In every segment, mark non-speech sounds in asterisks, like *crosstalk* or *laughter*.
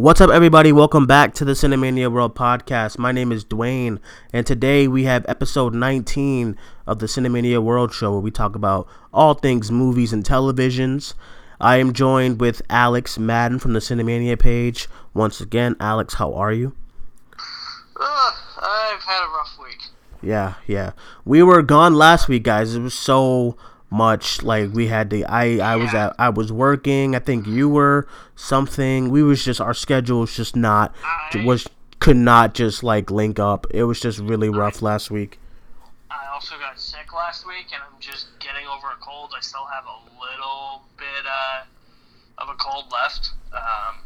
What's up, everybody? Welcome back to the Cinemania World Podcast. My name is Duane, and today we have episode 19 of the Cinemania World Show, where we talk about all things movies and televisions. I am joined with Alex Madden from the Cinemania page. Once again, Alex, how are you? Uh, I've had a rough week. Yeah, yeah. We were gone last week, guys. It was so much. Like we had to i i was at i was working. I think you were something. We was just our schedule was just not I, was could not just like link up. It was just really rough last week. I also got sick last week, and I'm just getting over a cold. I still have a little bit uh, of a cold left, um,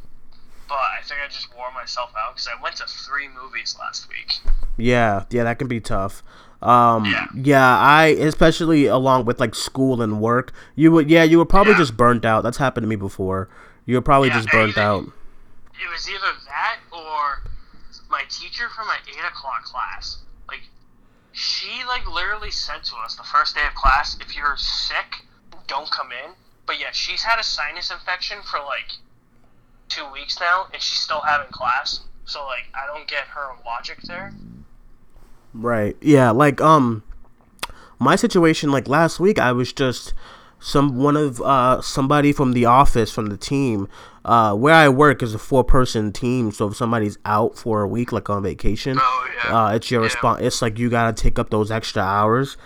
but I think I just wore myself out because I went to three movies last week. yeah yeah that can be tough um Yeah. yeah i especially along with like school and work you would yeah you were probably Yeah. just burnt out that's happened to me before you were probably Yeah, just burnt I- out It was either that or my teacher from my eight o'clock class. Like, she like literally said to us the first day of class, "If you're sick, don't come in." But yeah, she's had a sinus infection for like two weeks now, and she's still having class. So like, I don't get her logic there. Right. Yeah, like um my situation like last week I was just some one of uh somebody from the office from the team uh where I work is a four person team so if somebody's out for a week like on vacation Oh, yeah. uh it's your Yeah. response it's like you got to take up those extra hours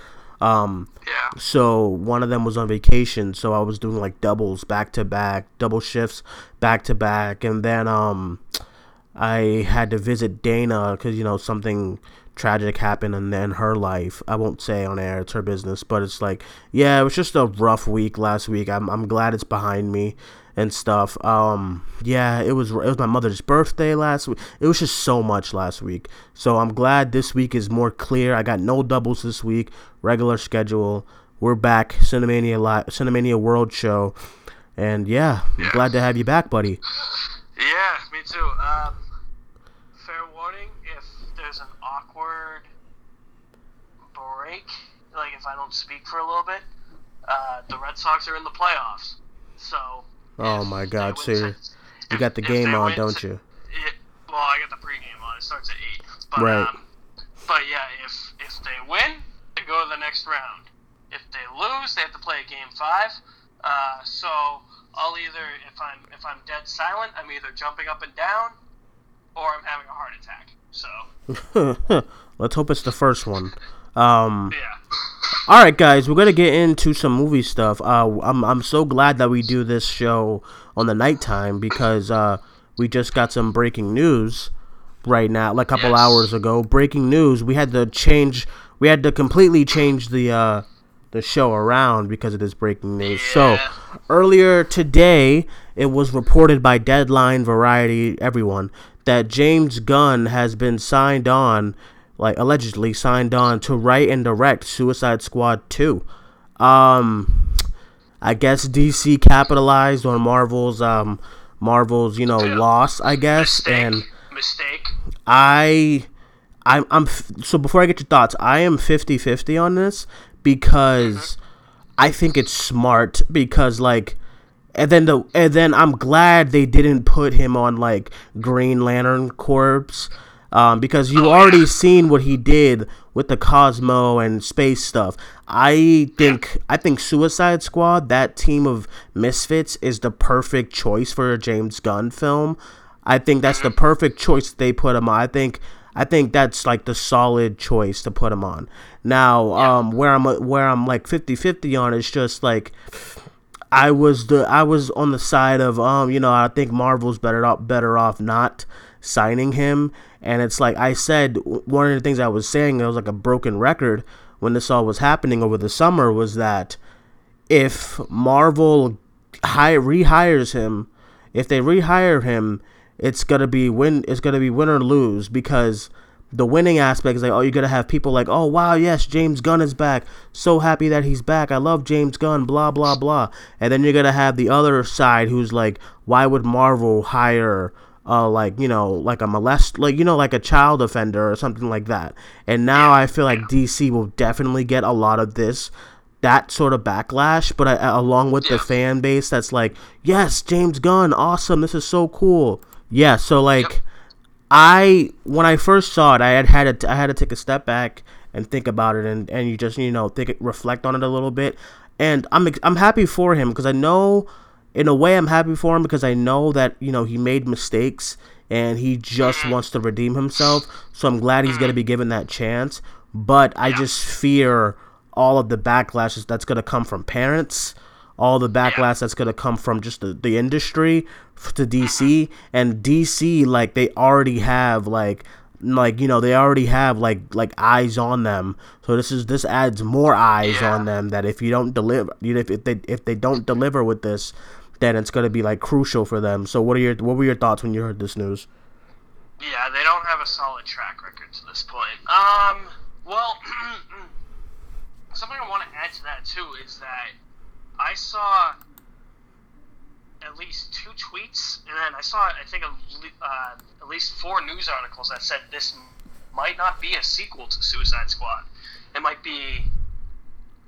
um Yeah. so one of them was on vacation so i was doing like doubles back to back double shifts back to back and then um i had to visit dana because you know something tragic happened in, in her life. I won't say on air it's her business but it's like yeah it was just a rough week last week. I'm, I'm glad it's behind me and stuff. Um yeah it was it was my mother's birthday last week. It was just so much last week. So i'm glad this week is more clear. I got no doubles this week. Regular schedule. We're back. Cinemania live cinemania world show. And yeah, Yeah. glad to have you back buddy. *laughs* Yeah, me too. Um, fair warning: if there's an awkward break, like if I don't speak for a little bit, uh, the Red Sox are in the playoffs. So. Oh my God, so you- got the game on don't to- you Yeah, well, I got the pregame on. It starts at eight. But, Right. Um, but yeah, if if they win, they go to the next round. If they lose, they have to play a game five. Uh, so I'll either if I'm if I'm dead silent, I'm either jumping up and down, or I'm having a heart attack. So *laughs* let's hope it's the first one um yeah, All right, guys, we're gonna get into some movie stuff. Uh, I'm I'm so glad that we do this show on the nighttime because uh, we just got some breaking news right now, like a couple Yes. hours ago. Breaking news. We had to change. We had to completely change the uh, the show around because of this breaking news. So earlier today, it was reported by Deadline, Variety, everyone that James Gunn has been signed on, like allegedly signed on to write and direct Suicide Squad 2. Um, I guess DC capitalized on Marvel's um Marvel's you know Yeah. loss, I guess, mistake, and mistake. I I'm I'm so before I get your thoughts, I am 50-50 on this because I think it's smart because like and then the and then I'm glad they didn't put him on like Green Lantern Corps um, because you Oh, already seen what he did with the Cosmo and space stuff. I think I think Suicide Squad, that team of misfits, is the perfect choice for a James Gunn film. I think that's the perfect choice they put him on. I think I think that's like the solid choice to put him on. Now, um, where I'm where I'm like 50-50 on is just like I was the I was on the side of um you know I think Marvel's better off better off not signing him. And it's like I said one of the things I was saying it was like a broken record when this all was happening over the summer was that if Marvel hi- rehires him if they rehire him it's gonna be win it's gonna be win or lose because the winning aspect is like oh you're gonna have people like oh wow yes James Gunn is back. So happy that he's back. I love James Gunn blah blah blah. And then you're gonna have the other side who's like why would Marvel hire uh like you know like a molest like you know like a child offender or something like that? And now I feel like DC will definitely get a lot of this that sort of backlash, but I, along with the fan base that's like, yes, James Gunn, awesome, this is so cool. Yeah, so like yep. I when I first saw it, I had had to, I had to take a step back and think about it and, and you just you know think reflect on it a little bit. And I'm I'm happy for him because I know in a way I'm happy for him because I know that you know he made mistakes and he just mm-hmm. wants to redeem himself. So I'm glad he's going to be given that chance. But I just fear all of the backlashes that's going to come from parents all the backlash that's gonna come from just the, the industry to DC and DC like they already have like like you know they already have like like eyes on them. So this is this adds more eyes yeah. on them that if you don't deliver you know, if, if they if they don't deliver with this then it's going to be like crucial for them. So what are your what were your thoughts when you heard this news? Yeah they don't have a solid track record to this point. Um well *clears throat* something i want to add to that too is that I saw at least two tweets, and then I saw I think uh, at least four news articles that said this might not be a sequel to Suicide Squad. It might be.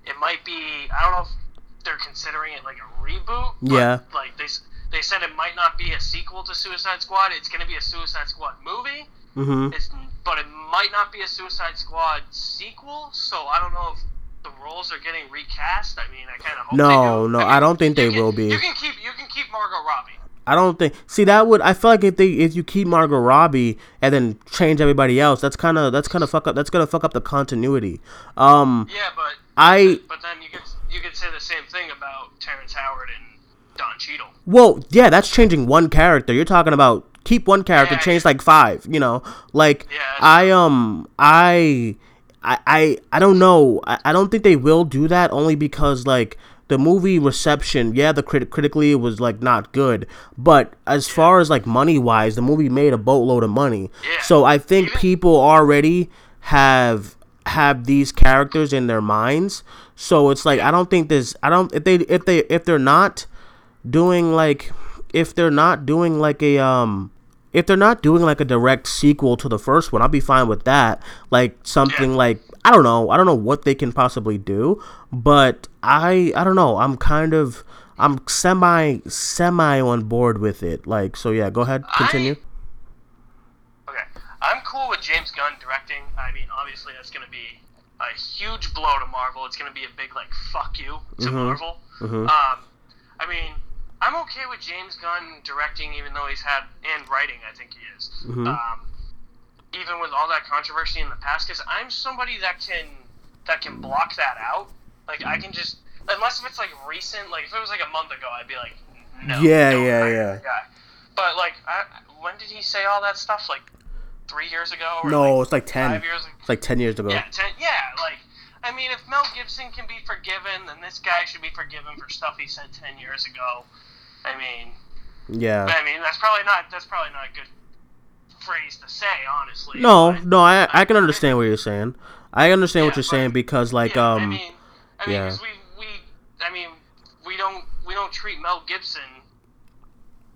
It might be. I don't know if they're considering it like a reboot. Yeah. Like they they said it might not be a sequel to Suicide Squad. It's going to be a Suicide Squad movie. Mm-hmm. It's, but it might not be a Suicide Squad sequel. So I don't know if the roles are getting recast. I mean, I kind of hope no, no, I, mean, I don't think they can, will be. You can keep you can keep Margot Robbie. I don't think. See, that would. I feel like if they if you keep Margot Robbie and then change everybody else, that's kind of that's kind of fuck up. That's gonna fuck up the continuity. Um. Yeah, but I. But then you could you could say the same thing about Terrence Howard and Don Cheadle. Well, yeah, that's changing one character. You're talking about keep one character, yeah, change like five. You know, like yeah, I um I I, I, I don't know. I, I don't think they will do that only because like the movie reception, yeah, the crit- critically it was like not good, but as far as like money wise, the movie made a boatload of money. Yeah. So I think people already have have these characters in their minds. So it's like I don't think this. I don't if they if they if they're not doing like if they're not doing like a um if they're not doing like a direct sequel to the first one, I'll be fine with that. Like something yeah. like I don't know, I don't know what they can possibly do, but I I don't know. I'm kind of I'm semi semi on board with it. Like so, yeah. Go ahead, continue. I, okay, I'm cool with James Gunn directing. I mean, obviously that's gonna be a huge blow to Marvel. It's gonna be a big like fuck you to mm-hmm. Marvel. Mm-hmm. Um, I mean I'm okay with James Gunn directing, even though he's had and writing. I think he is. Mm-hmm. Um, even with all that controversy in the past, because I'm somebody that can that can block that out. Like I can just unless if it's like recent, like if it was like a month ago, I'd be like, no. Yeah, yeah, yeah. But like, I, when did he say all that stuff? Like three years ago? no, like it's like ten. Five years. Ago? It's like ten years ago. Yeah, ten. Yeah, like. I mean, if Mel Gibson can be forgiven, then this guy should be forgiven for stuff he said ten years ago. I mean, yeah. I mean, that's probably not that's probably not a good phrase to say, honestly. No, no, I I can understand what you're saying. I understand yeah, what you're but, saying because like yeah, um I mean, I mean, yeah. we we I mean, we don't we don't treat Mel Gibson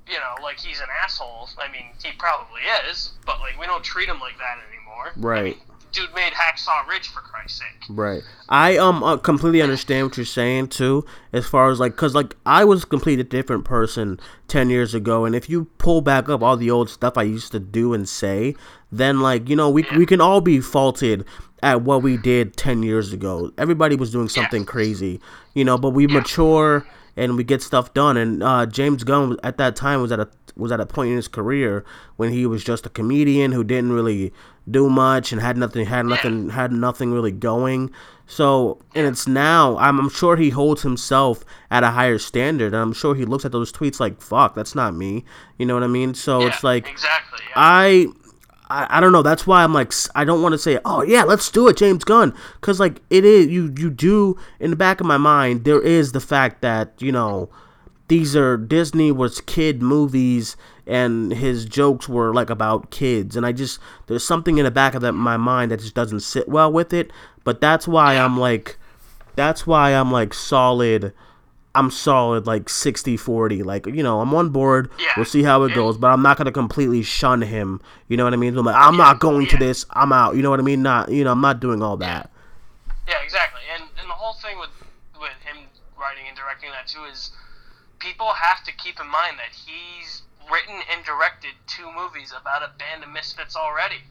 you know, like he's an asshole. I mean, he probably is, but like we don't treat him like that anymore. Right. I mean, dude made Hacksaw Ridge for Christ's sake. Right. I um uh, completely understand what you're saying too, as far as like, cause like I was a completely different person ten years ago, and if you pull back up all the old stuff I used to do and say, then like you know we yeah. we can all be faulted at what we did ten years ago. Everybody was doing something yeah. crazy, you know, but we yeah. mature and we get stuff done. And uh, James Gunn at that time was at a was at a point in his career when he was just a comedian who didn't really do much and had nothing had nothing had nothing really going. So and it's now I'm, I'm sure he holds himself at a higher standard and I'm sure he looks at those tweets like fuck that's not me. You know what I mean? So yeah, it's like exactly yeah. I, I I don't know. That's why I'm like I don't want to say oh yeah let's do it James Gunn. Because like it is you you do in the back of my mind there is the fact that you know these are Disney was kid movies and his jokes were like about kids. And I just there's something in the back of that my mind that just doesn't sit well with it. But that's why I'm like that's why I'm like solid. I'm solid like 60 40 like you know I'm on board. Yeah. we'll see how it goes. But I'm not going to completely shun him. You know what I mean? I'm, like, I'm not going to this. I'm out. You know what I mean? Not you know I'm not doing all that. Yeah exactly. And and the whole thing with with him writing and directing that too is people have to keep in mind that he's written and directed two movies about a band of misfits already.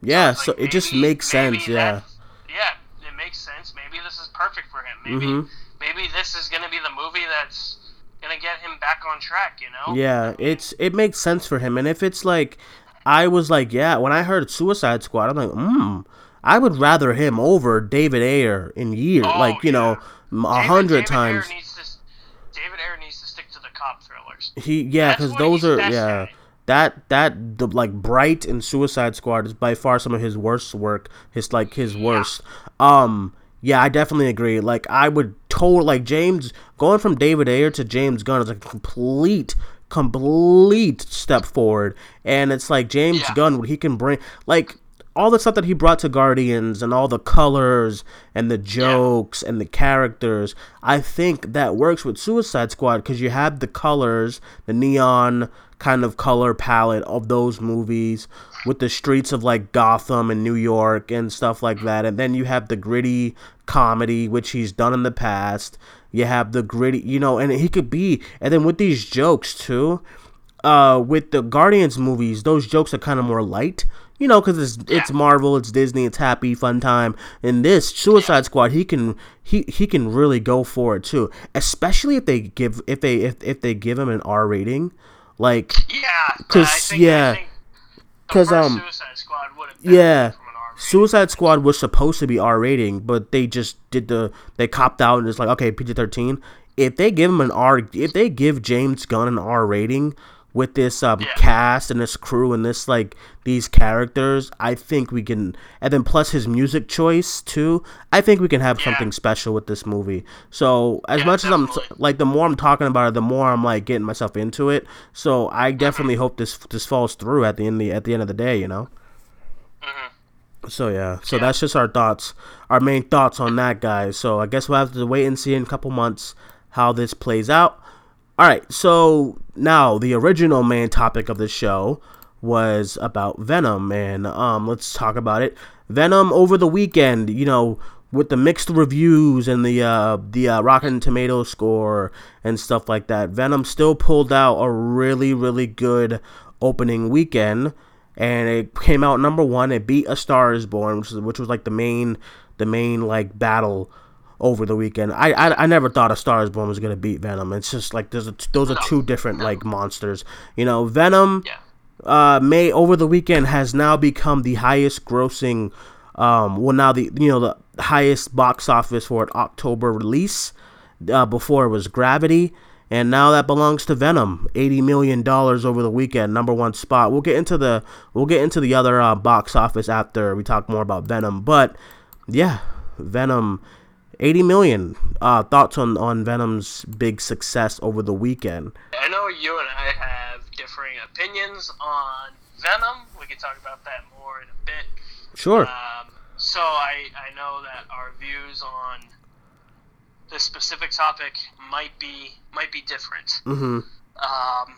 Yeah, so like, it just makes sense. Yeah. Yeah, it makes sense. Maybe this is perfect for him. Maybe Mhm. maybe this is gonna be the movie that's gonna get him back on track. You know? Yeah, it's it makes sense for him, and if it's like, I was like, yeah, when I heard Suicide Squad, I'm like, hmm, I would rather him over David Ayer in years, Oh, like you know, a hundred David times. Ayer needs to, David Ayer needs to stick to the cop thrillers. He yeah, because those are yeah. at. That that the like Bright and Suicide Squad is by far some of his worst work. His like his worst. Um yeah, I definitely agree. Like I would total like James going from David Ayer to James Gunn is a complete complete step forward. And it's like James Yeah. Gunn what he can bring like all the stuff that he brought to Guardians and all the colors and the jokes and the characters, I think that works with Suicide Squad because you have the colors, the neon kind of color palette of those movies with the streets of like Gotham and New York and stuff like that. And then you have the gritty comedy, which he's done in the past. You have the gritty, you know, and he could be, and then with these jokes too uh, with the Guardians movies, those jokes are kind of more light, you know, because it's it's Marvel, it's Disney, it's happy, fun time. In this Suicide Squad, he can he he can really go for it too, especially if they give if they if, if they give him an R rating, like Yeah, 'Cause, I think, yeah. because think the 'Cause, first um, Suicide Squad would yeah. from an R rating. Suicide Squad was supposed to be R rating, but they just did the they copped out and it's like okay PG thirteen. If they give him an R, if they give James Gunn an R rating with this um, Yeah. cast and this crew and this like these characters, I think we can. And then plus his music choice too, I think we can have Yeah. something special with this movie. So as Yeah, much as I'm definitely. like the more I'm talking about it, the more I'm like getting myself into it. So I definitely hope this this falls through at the end the at the end of the day. You know. So yeah, so that's just our thoughts, our main thoughts on that, guys. So I guess we'll have to wait and see in a couple months how this plays out. All right, so now the original main topic of the show was about Venom, and um, let's talk about it. Venom over the weekend, you know, with the mixed reviews and the uh, the uh, Rotten Tomato score and stuff like that. Venom still pulled out a really really good opening weekend and it came out number one. It beat A Star Is Born, which was which was like the main the main like battle over the weekend. I I, I never thought A Star Is Born was gonna beat Venom. It's just like there's a, those are two different like monsters. You know, Venom. Yeah. Uh, May over the weekend has now become the highest grossing. Um, well, now the you know the highest box office for an October release. Uh, before it was Gravity, and now that belongs to Venom. Eighty million dollars over the weekend, number one spot. We'll get into the we'll get into the other uh, box office after we talk more about Venom. But yeah, Venom, eighty million. Uh, thoughts on on Venom's big success over the weekend? I know you and I have differing opinions on Venom. We can talk about that more in a bit. Sure. Um, so I, I know that our views on this specific topic might be might be different. mm-hmm. Um,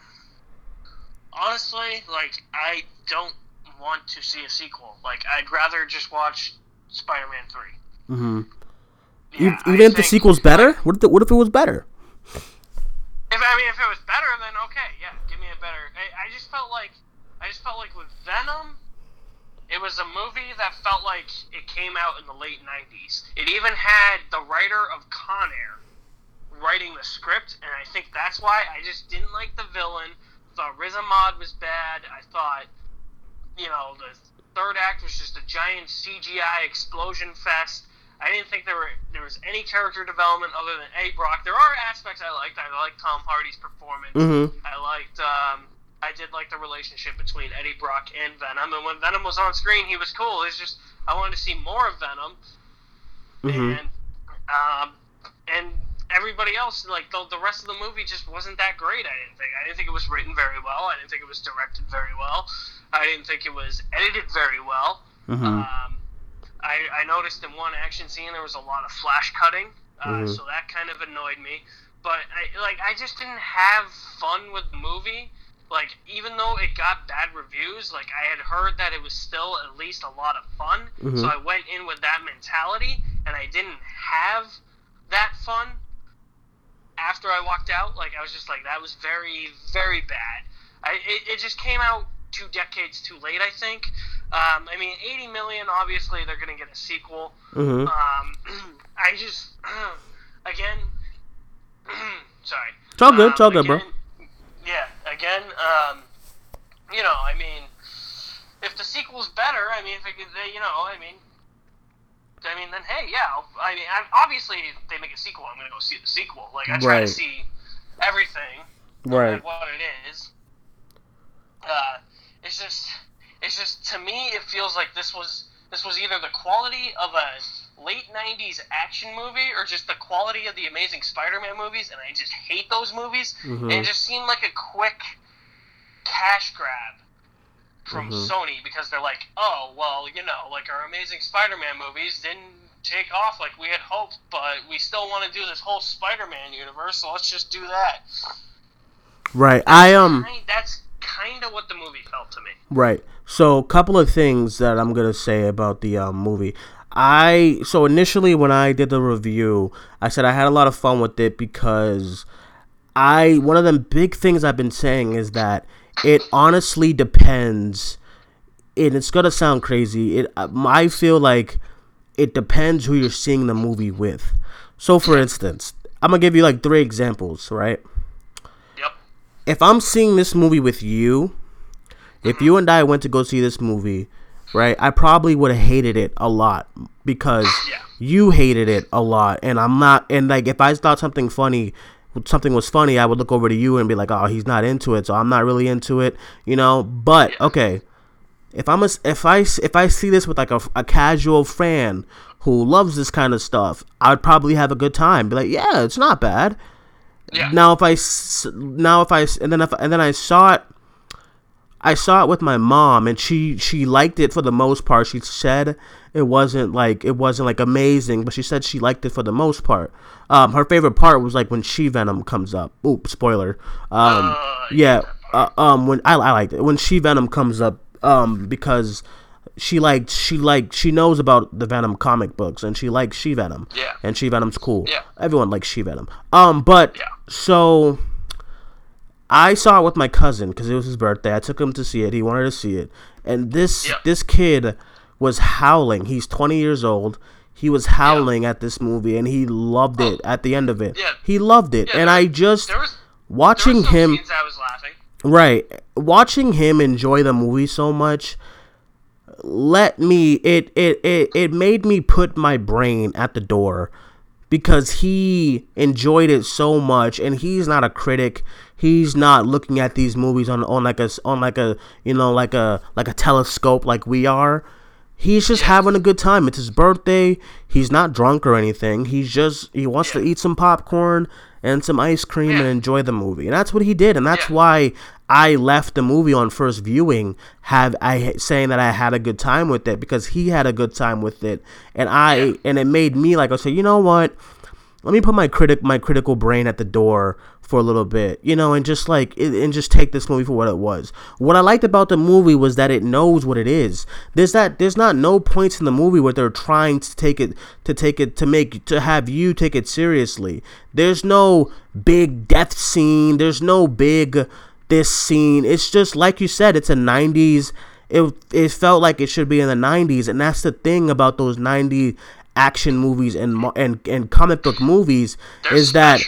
honestly, like I don't want to see a sequel. Like I'd rather just watch Spider-Man three. Mm-hmm. Yeah, I Even if the sequel's better, what if the, what if it was better? If I mean, if it was better, then okay, yeah, give me a better. I, I just felt like, I just felt like with Venom, it was a movie that felt like it came out in the late '90s. It even had the writer of Con Air writing the script, and I think that's why I just didn't like the villain. Thought Riz Ahmed was bad. I thought, you know, the third act was just a giant CGI explosion fest. I didn't think there were there was any character development other than Eddie Brock. There are aspects I liked. I liked Tom Hardy's performance. Mm-hmm. I liked. Um, I did like the relationship between Eddie Brock and Venom. And when Venom was on screen, he was cool. It's just I wanted to see more of Venom. Mm-hmm. And um, and everybody else, like the, the rest of the movie, just wasn't that great. I didn't think. I didn't think it was written very well. I didn't think it was directed very well. I didn't think it was edited very well. Mm-hmm. Um, I, I noticed in one action scene there was a lot of flash cutting, uh, Mhm. so that kind of annoyed me. But I, like I just didn't have fun with the movie. Like even though it got bad reviews, like I had heard that it was still at least a lot of fun. Mhm. So I went in with that mentality, and I didn't have that fun after I walked out, like I was just like that was very very bad. I it, it just came out two decades too late, I think. Um, I mean, 80 million. Obviously, they're gonna get a sequel. Mm-hmm. Um, *clears throat* I just *clears throat* again, *clears throat* sorry. It's all good. It's all Um, good, bro. Yeah, again, um, you know, I mean, if the sequel's better, I mean, if it, they, you know, I mean, I mean, then hey, yeah, I'll, mean, I'm, obviously, if they make a sequel, I'm gonna go see the sequel. Like, I try Right. to see everything, Right. what it is. Uh, it's just, it's just to me, it feels like this was this was either the quality of a late '90s action movie or just the quality of the Amazing Spider-Man movies, and I just hate those movies. Mhm. And it just seemed like a quick cash grab from Mhm. Sony because they're like, oh well, you know, like our Amazing Spider-Man movies didn't take off like we had hoped, but we still want to do this whole Spider-Man universe, so let's just do that. Right. I um. Kind- that's kind of what the movie felt to me. Right. So, a couple of things that I'm gonna say about the um, movie. I so initially when I did the review, I said I had a lot of fun with it because I one of the big things I've been saying is that it honestly depends. And it's gonna sound crazy. It I feel like it depends who you're seeing the movie with. So, for instance, I'm gonna give you like three examples, right? Yep. if I'm seeing this movie with you, if you and I went to go see this movie, right, I probably would have hated it a lot because Yeah. you hated it a lot, and I'm not. And like, if I thought something funny, something was funny, I would look over to you and be like, "Oh, he's not into it," so I'm not really into it, you know. But Yeah. okay, if I'm a, if I if I see this with like a, a casual fan who loves this kind of stuff, I'd probably have a good time. Be like, "Yeah, it's not bad." Yeah. Now if I now if I and then if and then I saw it I saw it with my mom and she she liked it for the most part. She said it wasn't like it wasn't like amazing, but she said she liked it for the most part. Um her favorite part was like when She Venom comes up. Oop, spoiler. Um Uh, yeah, uh, um when I I liked it. When She Venom comes up um because she liked she like she knows about the Venom comic books and she likes She Venom. Yeah. And She Venom's cool. Yeah. Everyone likes She Venom. Um but Yeah. so I saw it with my cousin because it was his birthday. I took him to see it. He wanted to see it, and this Yeah. this kid was howling. He's 20 years old. He was howling at this movie, and he loved it. Oh. At the end of it, Yeah. he loved it. Yeah, and I just was watching him scenes I was laughing. right watching him enjoy the movie so much let me it it it, it made me put my brain at the door because he enjoyed it so much and he's not a critic he's not looking at these movies on on like a on like a you know like a like a telescope like we are. He's just having a good time. It's his birthday. He's not drunk or anything. He's just he wants to eat some popcorn and some ice cream and enjoy the movie. And that's what he did. And that's why I left the movie on first viewing have I saying that I had a good time with it because he had a good time with it. And I and it made me like I said you know what let me put my critic my critical brain at the door for a little bit you know and just like it, and just take this movie for what it was. What i liked about the movie was that it knows what it is. There's that there's not no points in the movie where they're trying to take it to take it to make to have you take it seriously. There's no big death scene. There's no big this scene. It's just like you said it's a 90s it, it felt like it should be in the 90s and that's the thing about those 90s action movies and and and comic book movies They're is that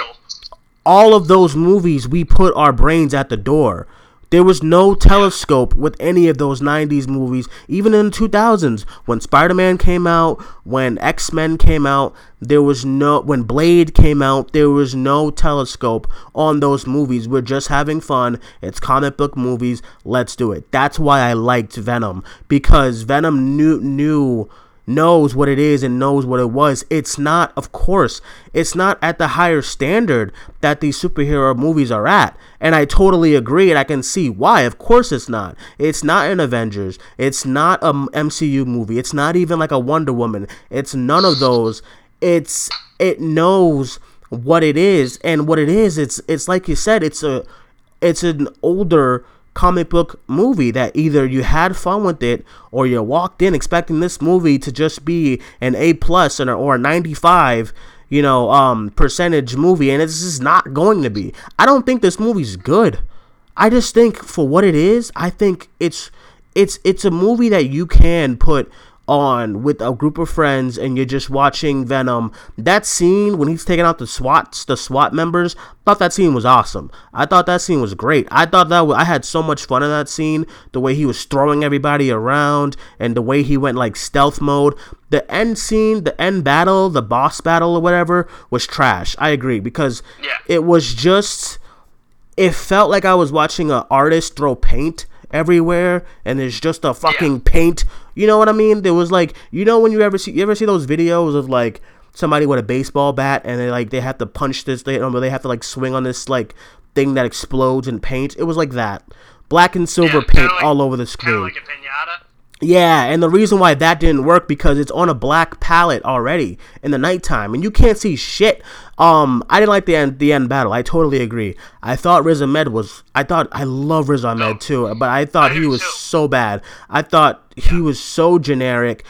all of those movies we put our brains at the door. There was no telescope with any of those 90s movies, even in the 2000s. When Spider Man came out, when X Men came out, there was no. When Blade came out, there was no telescope on those movies. We're just having fun. It's comic book movies. Let's do it. That's why I liked Venom, because Venom knew. knew knows what it is and knows what it was. It's not, of course, it's not at the higher standard that these superhero movies are at. And I totally agree, and I can see why. Of course, it's not. It's not an Avengers. It's not a MCU movie. It's not even like a Wonder Woman. It's none of those. It's it knows what it is, and what it is. It's it's like you said. It's a it's an older comic book movie that either you had fun with it or you walked in expecting this movie to just be an A plus or a 95 you know, um, percentage movie, and it's just not going to be. I don't think this movie's good. I just think for what it is, I think it's it's it's a movie that you can put on with a group of friends and you're just watching Venom. That scene when he's taking out the SWATs, the SWAT members, thought that scene was awesome. I thought that scene was great. I thought that I had so much fun in that scene. The way he was throwing everybody around and the way he went like stealth mode. The end scene, the end battle, the boss battle or whatever was trash. I agree because Yeah. it was just it felt like I was watching an artist throw paint everywhere and there's just a fucking Yeah. paint. You know what I mean? There was like you know when you ever see you ever see those videos of like somebody with a baseball bat and they like they have to punch this they or they have to like swing on this like thing that explodes in paint. It was like that. Black and silver Yeah, paint like- all over the screen. like a pinata. Yeah, and the reason why that didn't work because it's on a black palette already in the nighttime, and you can't see shit. Um, I didn't like the end the end battle. I totally agree. I thought Riz Ahmed was. I thought I love Riz Ahmed too, but I thought I he was too. so bad. I thought he was so generic,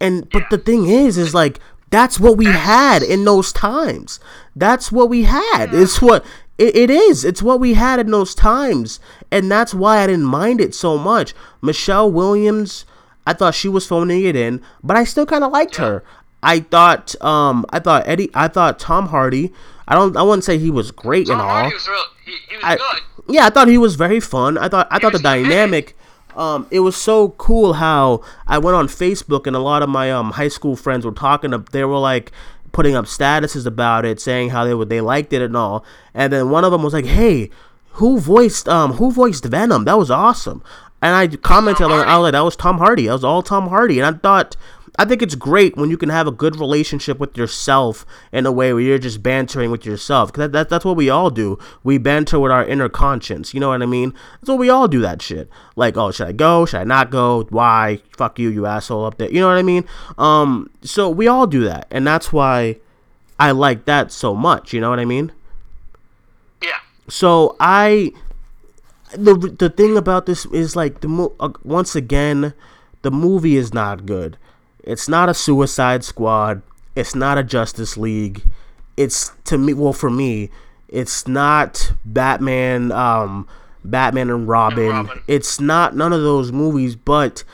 and but the thing is, is like that's what we had in those times. That's what we had. It's what it, it is. It's what we had in those times, and that's why I didn't mind it so much. Michelle Williams, I thought she was phoning it in, but I still kind of liked her. I thought, um, I thought Eddie, I thought Tom Hardy. I don't, I wouldn't say he was great Tom and all. Hardy was real. He, he was I, good. yeah, I thought he was very fun. I thought I thought the dynamic. Um, it was so cool how I went on Facebook and a lot of my um high school friends were talking. Up, they were like putting up statuses about it, saying how they would they liked it and all. And then one of them was like, "Hey, who voiced um who voiced Venom? That was awesome." And I commented on, I was like, "That was Tom Hardy. That was all Tom Hardy." And I thought. I think it's great when you can have a good relationship with yourself in a way where you're just bantering with yourself. Cause that, that, that's what we all do. We banter with our inner conscience. You know what I mean? That's what we all do that shit. Like, oh, should I go? Should I not go? Why? Fuck you, you asshole up there. You know what I mean? Um, so we all do that. And that's why I like that so much. You know what I mean? Yeah. So I, the the thing about this is like the mo- uh, once again, the movie is not good. It's not a Suicide Squad. It's not a Justice League. It's to me, well, for me, it's not Batman, um, Batman and Robin. Robin. It's not none of those movies, but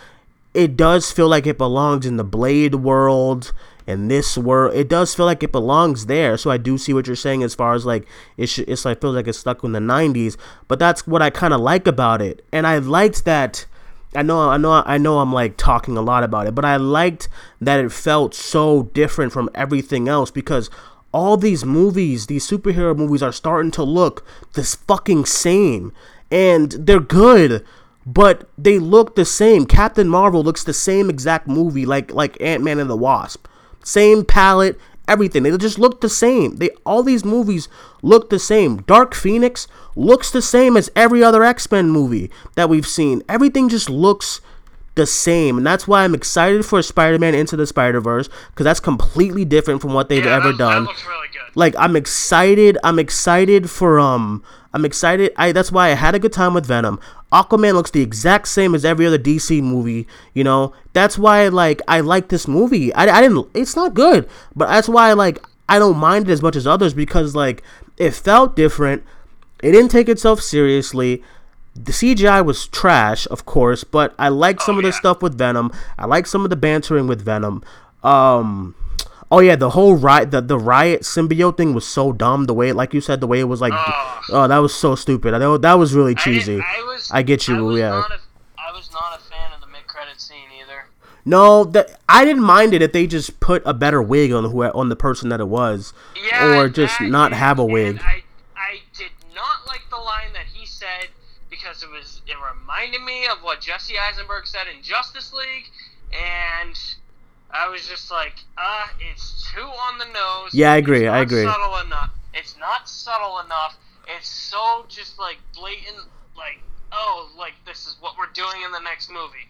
it does feel like it belongs in the Blade world and this world. It does feel like it belongs there. So I do see what you're saying as far as like it sh- it's like feels like it's stuck in the 90s, but that's what I kind of like about it. And I liked that I know I know I know I'm like talking a lot about it, but I liked that it felt so different from everything else because all these movies, these superhero movies are starting to look this fucking same and they're good but they look the same. Captain Marvel looks the same exact movie like like Ant-Man and the Wasp. Same palette, everything. They just look the same. They all these movies look the same. Dark Phoenix looks the same as every other X-Men movie that we've seen. Everything just looks the same, and that's why I'm excited for Spider-Man Into the Spider-Verse because that's completely different from what they've yeah, ever that, done That looks really good. like I'm excited. I'm excited for um. I'm excited. I that's why I had a good time with Venom. Aquaman looks the exact same as every other DC movie. You know that's why like I like this movie. I, I didn't. It's not good, but that's why like I don't mind it as much as others because like it felt different. It didn't take itself seriously. The CGI was trash, of course, but I like some Oh, of the yeah. stuff with Venom. I like some of the bantering with Venom. Um, oh yeah, the whole riot, the, the riot symbiote thing was so dumb. The way, like you said, the way it was like, Ugh. oh, that was so stupid. I know that was really cheesy. I, was, I get you, I was yeah. Not a, I was not a fan of the mid-credit scene either. No, that I didn't mind it if they just put a better wig on who on the person that it was, Yeah, or just that not have a wig. I, I did not like the line that he said because it was it reminded me of what Jesse Eisenberg said in Justice League, and I was just like, uh, it's too on the nose. Yeah, I agree, I agree. Subtle enough. It's not subtle enough. It's so just like blatant, like oh, like this is what we're doing in the next movie.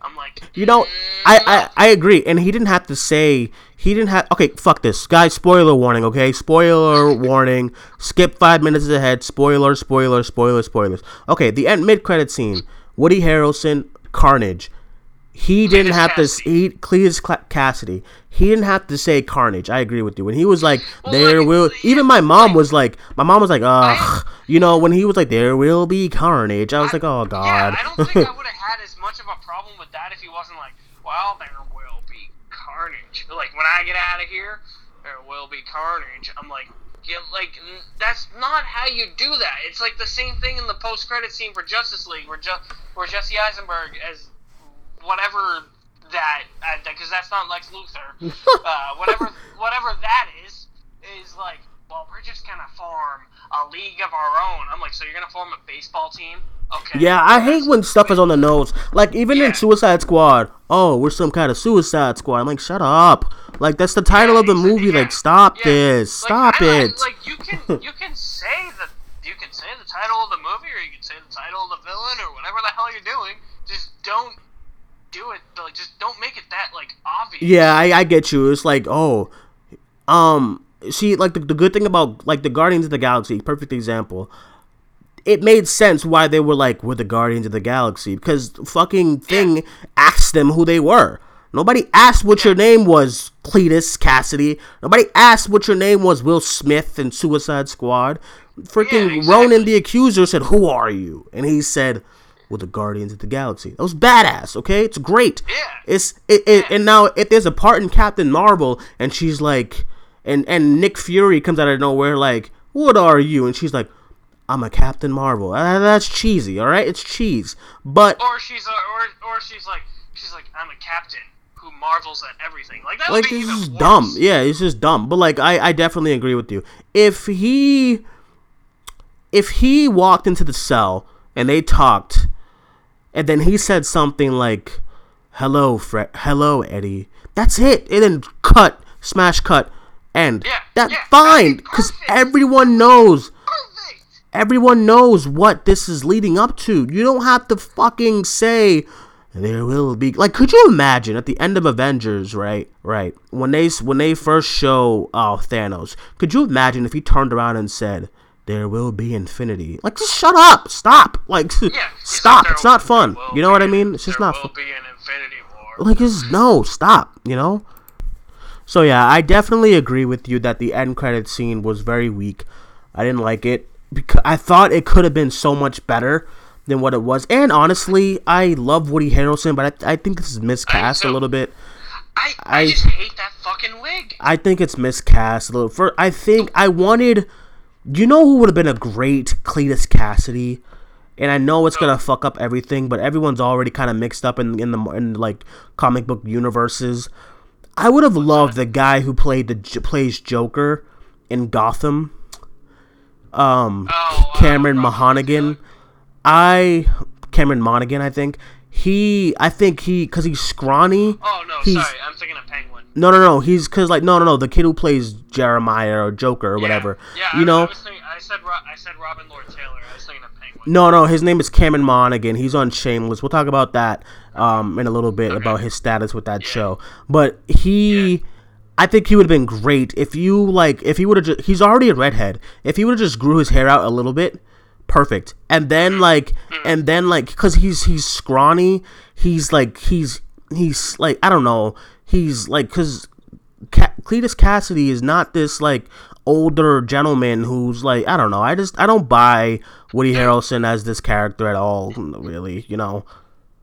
I'm like, You know, I, I I agree, and he didn't have to say he didn't have. Okay, fuck this, guys. Spoiler warning. Okay, spoiler warning. Skip five minutes ahead. Spoiler, spoiler, spoiler, spoilers. Okay, the end mid credit scene. Woody Harrelson, Carnage. he didn't Cletus have Cassidy. to. He Cletus Cla- Cassidy. He didn't have to say Carnage. I agree with you. When he was like, Well, "There like, will," even my mom was like, my mom was like, "Ugh," you know, when he was like, "There will be Carnage," I was like, "Oh God." Yeah, I don't think I *laughs* would have had as much of a problem with that if he wasn't like, well, there carnage. Like when I get out of here, there will be carnage. I'm like, yeah, like n- that's not how you do that. It's like the same thing in the post-credit scene for Justice League, where just where Jesse Eisenberg as whatever that because that's not Lex Luthor. *laughs* uh, whatever whatever that is is like. Well, we're just gonna form a league of our own. I'm like, so you're gonna form a baseball team? Okay. Yeah, I hate when stuff is on the nose. Like even Yeah. in Suicide Squad, oh, we're some kind of Suicide Squad. I'm like, shut up. Like that's the title Yeah, of the movie. yeah. Like, stop this. Like, Stop it. like you can you can say the you can say the title of the movie or you can say the title of the villain or whatever the hell you're doing. Just don't do it. Like just don't make it that like obvious. Yeah, I, I get you. It's like, oh, um, see, like the, the good thing about like the Guardians of the Galaxy, perfect example. It made sense why they were like, we're the Guardians of the Galaxy because fucking thing asked them who they were. Nobody asked what your name was, Cletus Cassidy. Nobody asked what your name was, Will Smith in Suicide Squad. Freaking Yeah, exactly. Ronan the Accuser said, "Who are you?" And he said, "We're the Guardians of the Galaxy." That was badass. Okay, it's great. Yeah. It's it, it and now if there's a part in Captain Marvel and she's like and and Nick Fury comes out of nowhere like, "What are you?" and she's like, "I'm a Captain Marvel." Uh, that's cheesy, all right? It's cheese. But Or she's a, or or she's like she's like I'm a captain who marvels at everything. Like that like would be this even is worse. dumb. Yeah, it's just dumb. But like I I definitely agree with you. If he if he walked into the cell and they talked and then he said something like hello Fred hello Eddie that's it and then cut smash cut end Yeah, that's yeah, fine because everyone knows. Everyone knows what this is leading up to. You don't have to fucking say there will be like could you imagine at the end of avengers right right when they when they first show uh thanos could you imagine if he turned around and said there will be infinity like just shut up. Stop. Like Yeah. stop. *laughs* like, it's not fun. you know what i mean? It's just not fun. be an Infinity War. like just *laughs* no. Stop. You know? So yeah i definitely agree with you that the end credit scene was very weak. I didn't like it because i thought it could have been so much better than what it was. And honestly i love woody harrelson but i, I think this is miscast a little bit. I, I I- just hate that fucking wig. i think it's miscast a little for i think i wanted you know who would have been a great cletus cassidy? And I know it's gonna fuck up everything, but everyone's already kind of mixed up in in the in like comic book universes. I would have loved the guy who played the plays Joker in Gotham, um, Oh, uh, Cameron Mahonigan. I Cameron Monaghan, I think he. I think he because he's scrawny. Oh no, He's- sorry, I'm thinking of Penguin. No, no, no. He's because like no, no, no. The kid who plays Jeremiah or Joker or whatever. Yeah, you I, know. I, was thinking, I said Ro- I said Robin Lord Taylor. I was thinking of Penguin. No, no, his name is Cameron Monaghan. He's on Shameless. We'll talk about that um, in a little bit about his status with that show. But he, I think he would have been great if you like if he would have. He's already a redhead. If he would have just grew his hair out a little bit, perfect. And then like, and then like, because he's he's scrawny. He's like he's he's like I don't know. He's like because Ca- Cletus Cassidy is not this like older gentleman who's like I don't know. I just I don't buy Woody Harrelson as this character at all. Really, you know.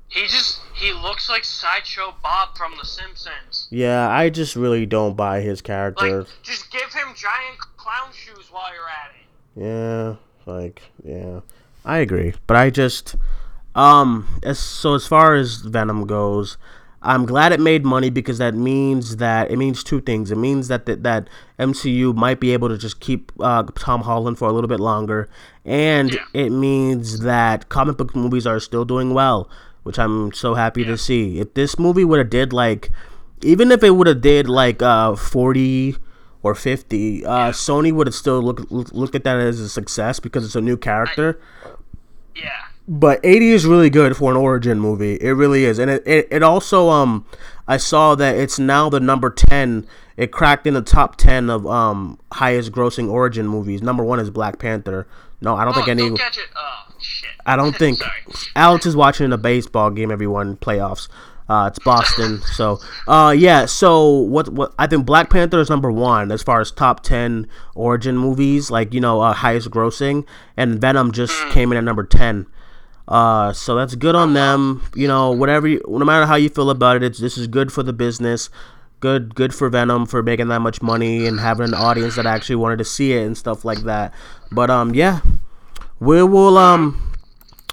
He just he looks like sideshow Bob from The Simpsons. Yeah, I just really don't buy his Like, character. just give him giant clown shoes while you're at it. Yeah, like yeah, I agree. But I just um as so as far as Venom goes, I'm glad it made money because that means that it means two things. It means that that, that MCU might be able to just keep uh, Tom Holland for a little bit longer, and Yeah. it means that comic book movies are still doing well, which I'm so happy to see. If this movie would have did like, even if it would have did like uh 40 or 50, uh, Sony would have still looked look, looked at that as a success because it's a new character. Yeah. But 80 is really good for an origin movie. It really is. And it, it, it also um I saw that it's now the number 10. It cracked in the top 10 of um highest grossing origin movies. Number 1 is Black Panther. No, I don't Oh, think any don't catch it. Oh shit. I don't *laughs* think Alex is watching a baseball game everyone playoffs. Uh, it's Boston. So, uh, yeah. So what? What I think Black Panther is number one as far as top ten origin movies, like you know, uh, highest grossing, and Venom just came in at number ten. Uh, so that's good on them. You know, whatever. You, no matter how you feel about it, it's this is good for the business. Good, good for Venom for making that much money and having an audience that actually wanted to see it and stuff like that. But um, yeah, we will um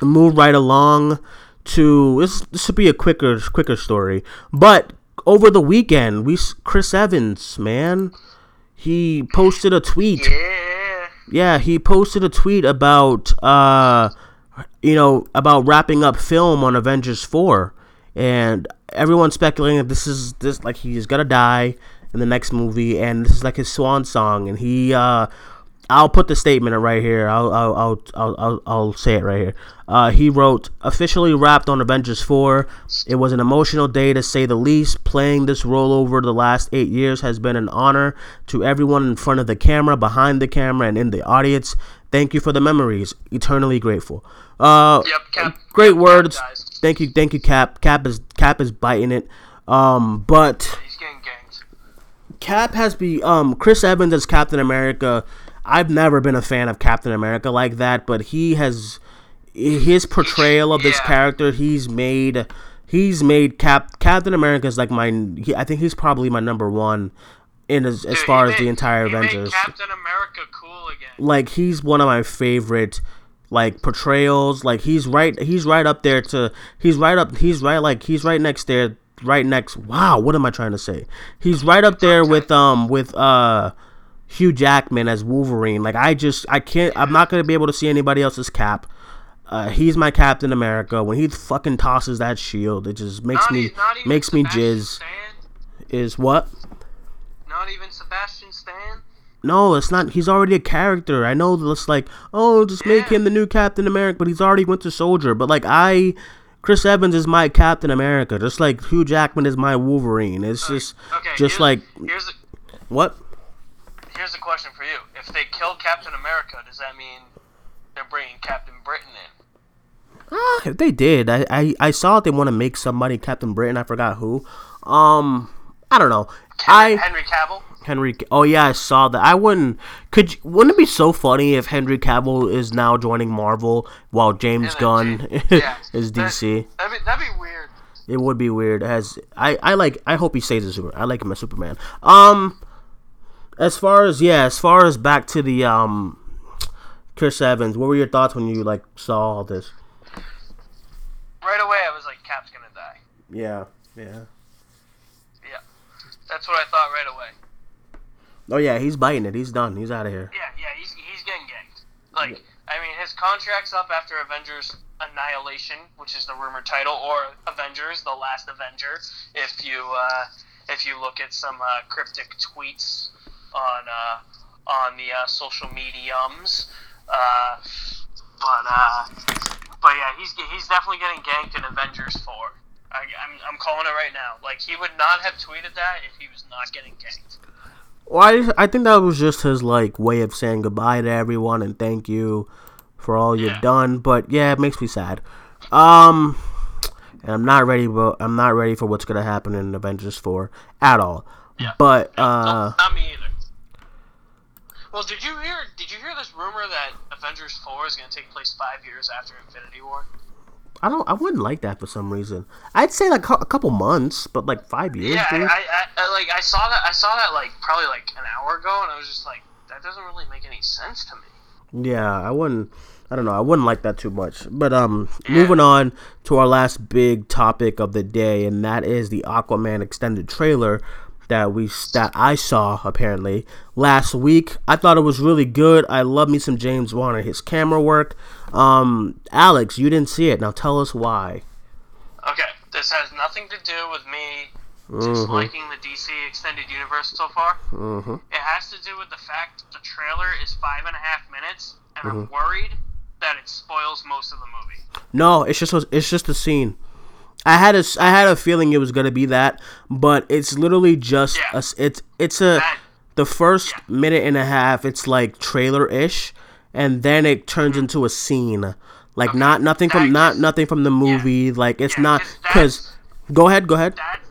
move right along to this. This would be a quicker, quicker story. But over the weekend, we Chris Evans, man, he posted a tweet. Yeah. Yeah, he posted a tweet about uh you know, about wrapping up film on Avengers 4 and everyone's speculating that this is this like he's to die in the next movie and this is like his swan song and he uh I'll put the statement right here. I'll I'll I'll I'll, I'll, I'll say it right here. Uh, he wrote, officially wrapped on Avengers 4. It was an emotional day to say the least. Playing this role over the last eight years has been an honor to everyone in front of the camera, behind the camera, and in the audience. Thank you for the memories. Eternally grateful. Uh, Yep, Cap- great Cap words. dies. Thank you, thank you, Cap. Cap is Cap is biting it. Um, but He's getting ganked. Cap has be um Chris Evans as Captain America. I've never been a fan of Captain America like that, but he has his portrayal of this Yeah. character. He's made he's made Cap Captain America is like my. He, I think he's probably my number one in as, as far he as the entire made Avengers. Captain America cool again. Like he's one of my favorite like portrayals. Like he's right he's right up there to he's right up he's right like he's right next there right next wow, what am I trying to say? He's right up there with um with uh Hugh Jackman as Wolverine. Like I just I can't I'm not gonna be able to see anybody else's cap. Uh, he's my Captain America. When he fucking tosses that shield, it just makes Not, me e- makes me Sebastian jizz. Stan? Is what? Not even Sebastian Stan? No, it's not. He's already a character. I know it's like, oh, just make him the new Captain America, but he's already Winter Soldier. But like I, Chris Evans is my Captain America, just like Hugh Jackman is my Wolverine. It's just, Okay, just here's, like here's a, what? Here's a question for you. If they killed Captain America, does that mean they're bringing Captain Britain in? Ah, if they did, I, I, I saw they want to make somebody Captain Britain. I forgot who. Um, I don't know. Henry, I Henry Cavill? Henry. Oh yeah, I saw that. I wouldn't. Could wouldn't it be so funny if Henry Cavill is now joining Marvel while James Gunn *laughs* yeah. is DC? That'd be, that'd be weird. It would be weird. As I, I like. I hope he stays a super. I like him as Superman. Um, as far as yeah, as far as back to the um, Chris Evans. What were your thoughts when you like saw all this? Right away, I was like, Cap's gonna die. Yeah, yeah. Yeah. That's what I thought right away. Oh yeah, he's biting it. He's done. He's out of here. Yeah, yeah, he's, he's getting ganked. Like, I mean, his contract's up after Avengers Annihilation, which is the rumored title, or Avengers: The Last Avenger. If you uh, if you look at some uh, cryptic tweets on uh, on the uh, social mediums, uh, but uh, but yeah, he's he's definitely getting ganked in Avengers Four. I, I'm, I'm calling it right now. Like he would not have tweeted that if he was not getting ganked. Well, I, I think that was just his like way of saying goodbye to everyone and thank you for all you've Yeah. done. But yeah, it makes me sad. Um, and I'm not ready. But I'm not ready for what's gonna happen in Avengers Four at all. Yeah. But No, uh, not me either. Well, did you hear? Did you hear this rumor that Avengers Four is going to take place five years after Infinity War? I don't. I wouldn't like that for some reason. I'd say like a couple months, but like five years, Yeah, I. I, I, I like I saw that. I saw that like probably like an hour ago, and I was just like, that doesn't really make any sense to me. Yeah, I wouldn't. I don't know. I wouldn't like that too much. But um, moving on to our last big topic of the day, and that is the Aquaman extended trailer that we that I saw apparently last week. I thought it was really good. I love me some James Wan and his camera work. Um, Alex, you didn't see it. Now tell us why. Okay, this has nothing to do with me Mm-hmm. disliking the DC extended universe so far. Mm-hmm. It has to do with the fact the trailer is five and a half minutes, and Mm-hmm. I'm worried that it spoils most of the movie. No, it's just it's just a scene. I had a I had a feeling it was gonna be that, but it's literally just Yeah. a it's it's a That- the first Yeah. minute and a half. It's like trailer ish, and then it turns mm-hmm. into a scene. Like not nothing from That not nothing from the movie. Like it's Yeah, not 'cause because Go ahead. Go ahead. That's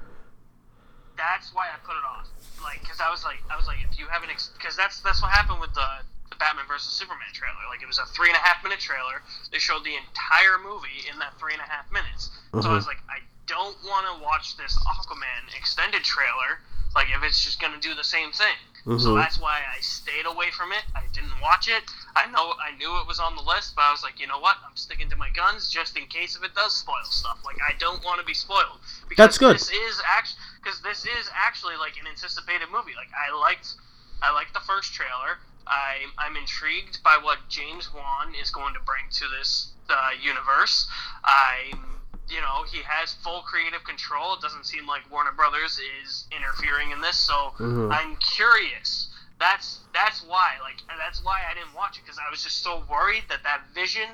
that's why I put it off. Like, because I was like, I was like, if you haven't, because that's that's what happened with the the Batman versus Superman trailer. Like, it was a three and a half minute trailer. They showed the entire movie in that three and a half minutes. So I Mhm. was like, I don't want to watch this Aquaman extended trailer. Like, if it's just gonna do the same thing. So Mhm. that's why I stayed away from it. I didn't watch it. I know I knew it was on the list, but I was like, you know what? I'm sticking to my guns just in case if it does spoil stuff. Like I don't want to be spoiled. Because That's good. This is actually because this is actually like an anticipated movie. Like I liked, I liked the first trailer. I I'm intrigued by what James Wan is going to bring to this uh, universe. I'm you know he has full creative control. It doesn't seem like Warner Brothers is interfering in this, so Mhm. I'm curious. That's that's why like that's why I didn't watch it because I was just so worried that that vision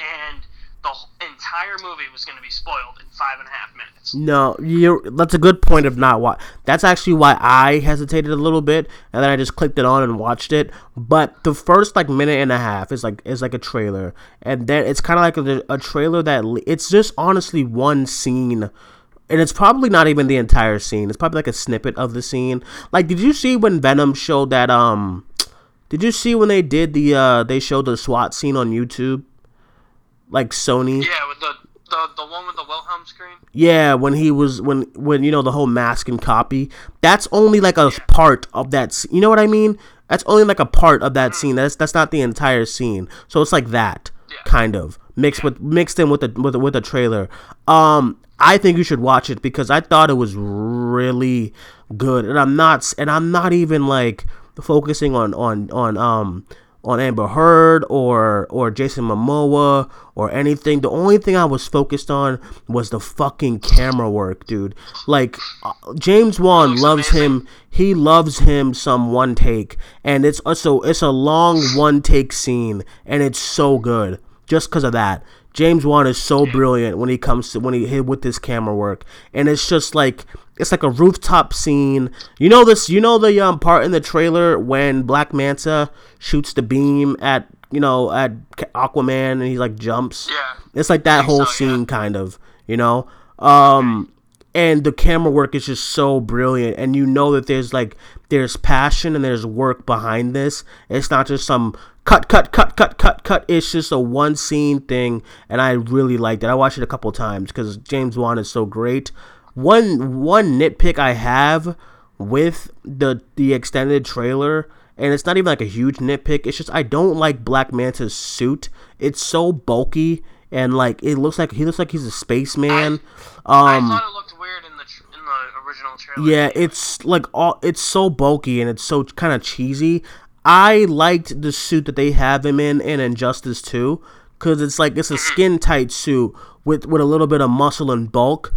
and the entire movie was going to be spoiled in five and a half minutes. No, you that's a good point of not what. That's actually why I hesitated a little bit, and then I just clicked it on and watched it. But the first like minute and a half is like is like a trailer, and then it's kind of like a, a trailer that it's just honestly one scene. And it's probably not even the entire scene. It's probably like a snippet of the scene. Like, did you see when Venom showed that? Um, did you see when they did the? Uh, they showed the SWAT scene on YouTube. Like Sony. Yeah, with the the, the one with the Wilhelm scream. Yeah, when he was when when you know the whole mask and copy. That's only like a part of that. You know what I mean? That's only like a part of that scene. That's that's not the entire scene. So it's like that Yeah. kind of mixed with mixed in with the with the, with the trailer. Um, I think you should watch it because I thought it was really good, and I'm not s- and I'm not even like focusing on on on um on Amber Heard or or Jason Momoa or anything. The only thing I was focused on was the fucking camera work, dude. Like uh, James Wan loves him. He loves him some one take, and it's also it's a long one take scene, and it's so good just because of that. James Wan is so brilliant when he comes to when he hit with this camera work, and it's just like it's like a rooftop scene. You know this. You know the um part in the trailer when Black Manta shoots the beam at you know at Aquaman and he like jumps. Yeah. It's like that whole so, yeah. scene kind of, you know. Um and the camera work is just so brilliant and you know that there's like there's passion and there's work behind this. It's not just some cut cut cut cut cut cut. It's just a one scene thing and I really liked it. I watched it a couple times cuz James Wan is so great. One one nitpick I have with the the extended trailer and it's not even like a huge nitpick it's just i don't like black manta's suit. It's so bulky and like it looks like he looks like he's a spaceman. I um thought it looked weird in the tr- in the original trailer. yeah it's like all it's so bulky and it's so kind of cheesy. I liked the suit that they have him in in injustice 2 because it's like it's a skin tight suit with with a little bit of muscle and bulk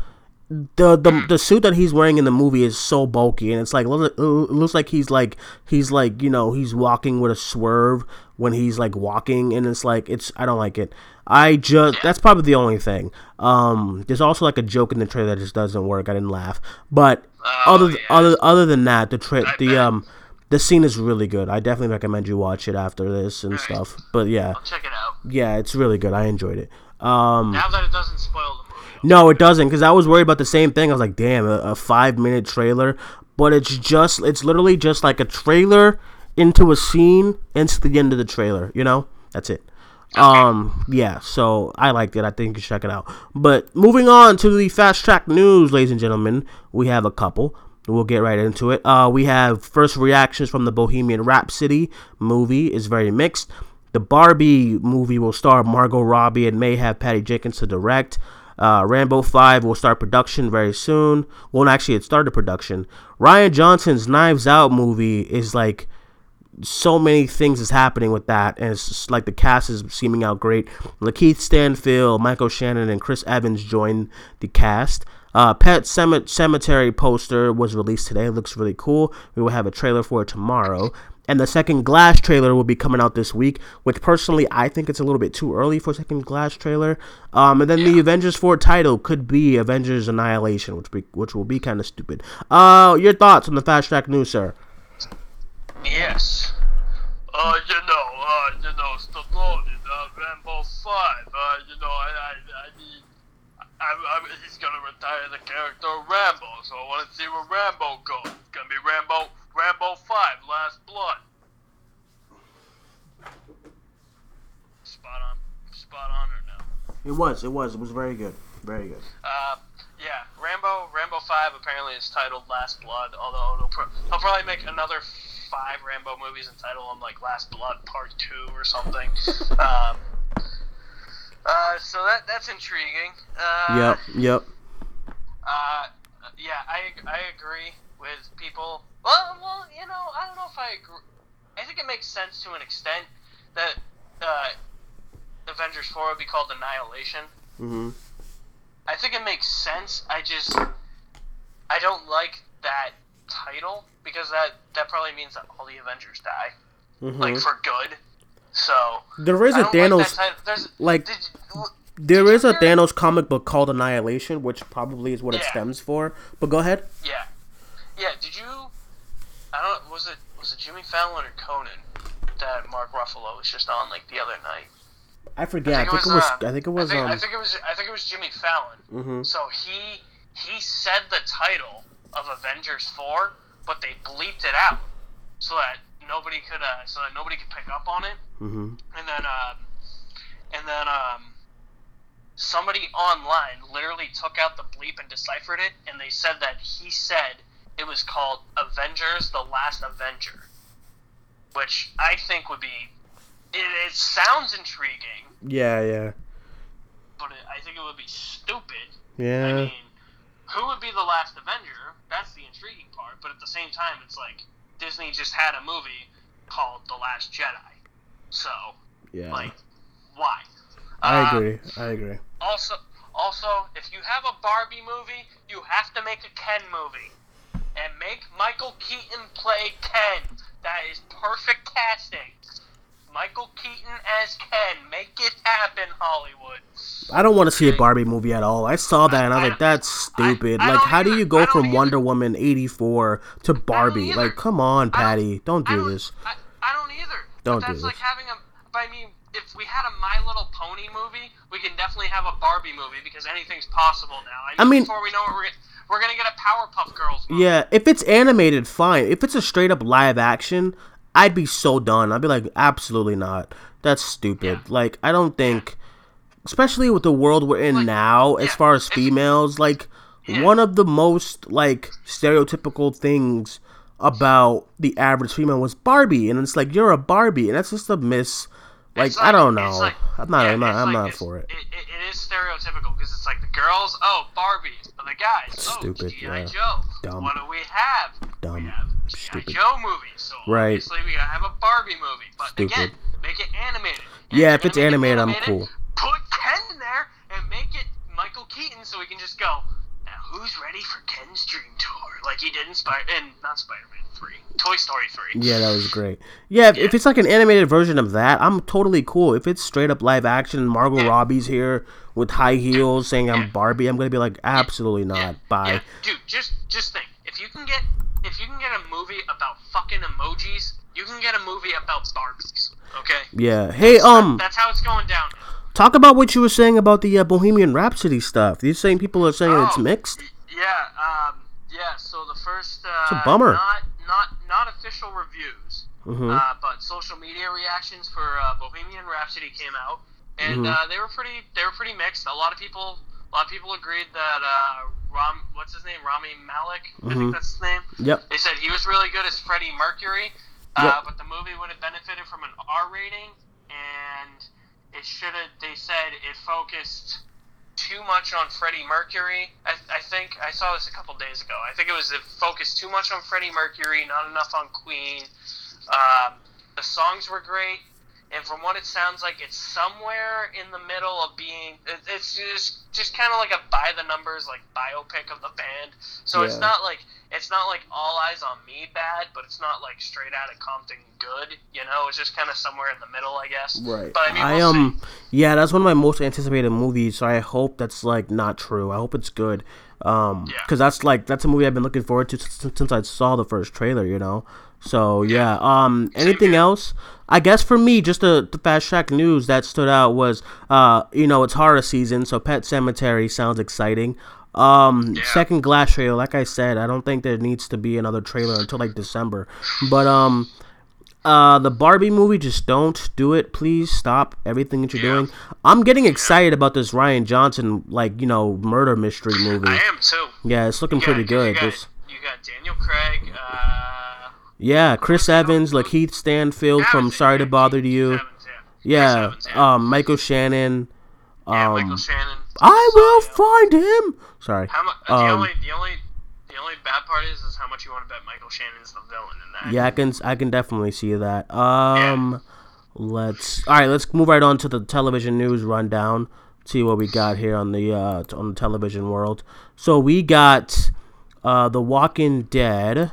the, the the suit that he's wearing in the movie is so bulky and it's like it looks like he's like he's like you know he's walking with a swerve when he's like walking and it's like it's I don't like it. I just that's probably the only thing. Um, there's also like a joke in the trailer that just doesn't work. I didn't laugh, but Oh, other yeah. other other than that, the tra- the um the scene is really good. I definitely recommend you watch it after this and stuff. But yeah, I'll check it out. yeah, it's really good. I enjoyed it. Um, Now that it doesn't spoil. No, it doesn't, because I was worried about the same thing. I was like, damn, a, a five minute trailer. But it's just, it's literally just like a trailer into a scene into the end of the trailer, you know? That's it. Um, yeah, so I liked it. I think you should check it out. But moving on to the fast track news, ladies and gentlemen, we have a couple. We'll get right into it. Uh, we have first reactions from the Bohemian Rhapsody movie is very mixed. The Barbie movie will star Margot Robbie and may have Patty Jenkins to direct. Uh, Rambo 5 will start production very soon. Well, actually, it started production. Rian Johnson's Knives Out movie is like so many things is happening with that, and it's like the cast is seeming out great. Lakeith Stanfield, Michael Shannon, and Chris Evans join the cast. Uh, Pet Sematary poster was released today. It looks really cool. We will have a trailer for it tomorrow. And the second Glass trailer will be coming out this week, which personally I think it's a little bit too early for a second Glass trailer. Um, and then the Avengers 4 title could be Avengers Annihilation, which be, which will be kind of stupid. Uh, your thoughts on the fast track news, sir? Yes. Uh, you know, uh, you know, Stallone in uh, Rambo 5, uh, you know, I, I, I mean, I'm, I'm, he's gonna retire the character of Rambo, so I want to see where Rambo goes. It's gonna be Rambo, Rambo Five, Last Blood. Spot on, spot on or no? It was. It was. It was very good. Very good. Uh, yeah, Rambo, Rambo Five apparently is titled Last Blood. Although he'll, pro- he'll probably make another five Rambo movies and title them like Last Blood Part Two or something. *laughs* um, uh, so that that's intriguing. Uh, Yep. Yep. Uh, yeah, I I agree with people. Well, well, you know, I don't know if I agree. I think it makes sense to an extent that uh, Avengers Four would be called Annihilation. Mm-hmm. I think it makes sense. I just I don't like that title because that that probably means that all the Avengers die, Mm-hmm. like for good. So there is I a Thanos. Like. There's like- did There Did is a Thanos comic book called Annihilation, which probably is what it stems for. But go ahead. Yeah, yeah. Did you? I don't. Was it was it Jimmy Fallon or Conan that Mark Ruffalo was just on like the other night? I forget. I think, it was. uh, I think it was. I think, um. I think it was. I think it was Jimmy Fallon. hmm So he he said the title of Avengers Four, but they bleeped it out so that nobody could uh, so that nobody could pick up on it. hmm And then uh, and then um, somebody online literally took out the bleep and deciphered it, and they said that he said it was called Avengers: The Last Avenger, which I think would be. It, it sounds intriguing, Yeah. Yeah. but it, I think it would be stupid. Yeah. I mean, who would be the last Avenger? That's the intriguing part. But at the same time, it's like Disney just had a movie called The Last Jedi. So, yeah. like, why? I Uh, agree. I agree. Also, also, if you have a Barbie movie, you have to make a Ken movie, and make Michael Keaton play Ken. That is perfect casting. Michael Keaton as Ken. Make it happen, Hollywood. I don't want to see a Barbie movie at all. I saw that and I was I like, that's stupid. I like, don't how do you go from either. Wonder Woman '84 to Barbie? Like, come on, I don't- Patty, don't I do don't, this. I, I don't either. Don't but do that's like having a. I mean, if we had a My Little Pony movie, we can definitely have a Barbie movie because anything's possible now. I mean, I mean- before we know it, we're gonna, we're gonna get a Powerpuff Girls movie. Yeah, if it's animated, fine. If it's a straight up live action, I'd be so done. I'd be like, absolutely not. That's stupid. Yeah. Like, I don't think, especially with the world we're in Like, now, as far as females, like, Yeah. one of the most, like, stereotypical things about the average female was Barbie. And it's like, you're a Barbie. And that's just a miss. Like, It's I don't know. like- I'm not, yeah, I'm not, I'm like- not for it. It, it. Is stereotypical because it's like the girls, oh Barbies, but the guys, oh, Stupid, oh GI yeah. Joe. Dumb. What do we have? Dumb. We have Stupid. Joe movies, so Right. obviously we gotta have a Barbie movie. But Stupid. again, make it animated. And Yeah, if it's it animated, I'm cool. Put Ken in there and make it Michael Keaton, so we can just go. Now who's ready for Ken's dream tour? Like he did in Spider, and not Spider-Man three, Toy Story three. Yeah, that was great. Yeah, if, if it's like an animated version of that, I'm totally cool. If it's straight up live action, Margot Yeah. Robbie's here with high heels saying I'm Yeah. Barbie, I'm gonna be like, absolutely not. Yeah, Bye. yeah. dude. Just just think, if you can get if you can get a movie about fucking emojis, you can get a movie about Barbies. Okay. Yeah. Hey, um, That's how it's going down. talk about what you were saying about the uh, Bohemian Rhapsody stuff. You're saying people are saying it's Oh. mixed. Yeah. Um. Yeah. So the first. Uh, It's a bummer. Not not not official reviews, hmm uh, but social media reactions for uh, Bohemian Rhapsody came out, and Mhm. uh, they were pretty they were pretty mixed. A lot of people a lot of people agreed that uh, Ram what's his name Rami Malek I Mhm. think that's his name. Yep. They said he was really good as Freddie Mercury, uh, Yep. but the movie would have benefited from an R rating, and it should have. They said it focused too much on Freddie Mercury. I, I think I saw this a couple days ago. I think it was it focused too much on Freddie Mercury, not enough on Queen. Um, the songs were great, and from what it sounds like, it's somewhere in the middle of being. It's just just kind of like a by the numbers like biopic of the band. So it's not like it's not like All Eyez on Me bad, but it's not like straight out of Compton good. You know, it's just kind of somewhere in the middle, I guess. Right. But I mean, I we'll um see. yeah, that's one of my most anticipated movies. So I hope that's like not true. I hope it's good. Um, Yeah. because that's like that's a movie I've been looking forward to since, since I saw the first trailer. You know, So yeah. Um. Anything else? I guess for me, just the, the fast track news that stood out was, uh, you know, it's horror season, so Pet Sematary sounds exciting. Um, Yeah. second Glass trailer, like I said, I don't think there needs to be another trailer until like December. But um, uh, the Barbie movie, just don't do it, please. Stop everything that you're Yeah. doing. I'm getting excited about this Rian Johnson, like you know, murder mystery movie. I am too. Yeah, it's looking You pretty good. You got, This- you got Daniel Craig. Uh, yeah, Chris Evans, Lakeith Stanfield from Sorry to Bother you. Evans, yeah. Yeah, Evans, yeah. um, Michael Shannon. Yeah, Um, Michael Shannon. I will find him. Sorry. How mu- the um, only the only the only bad part is is how much you want to bet Michael Shannon's the villain in that. Yeah, I can I can definitely see that. Um, let's all right. Let's move right on to the television news rundown. See what we got here on the uh on the television world. So we got uh The Walking Dead.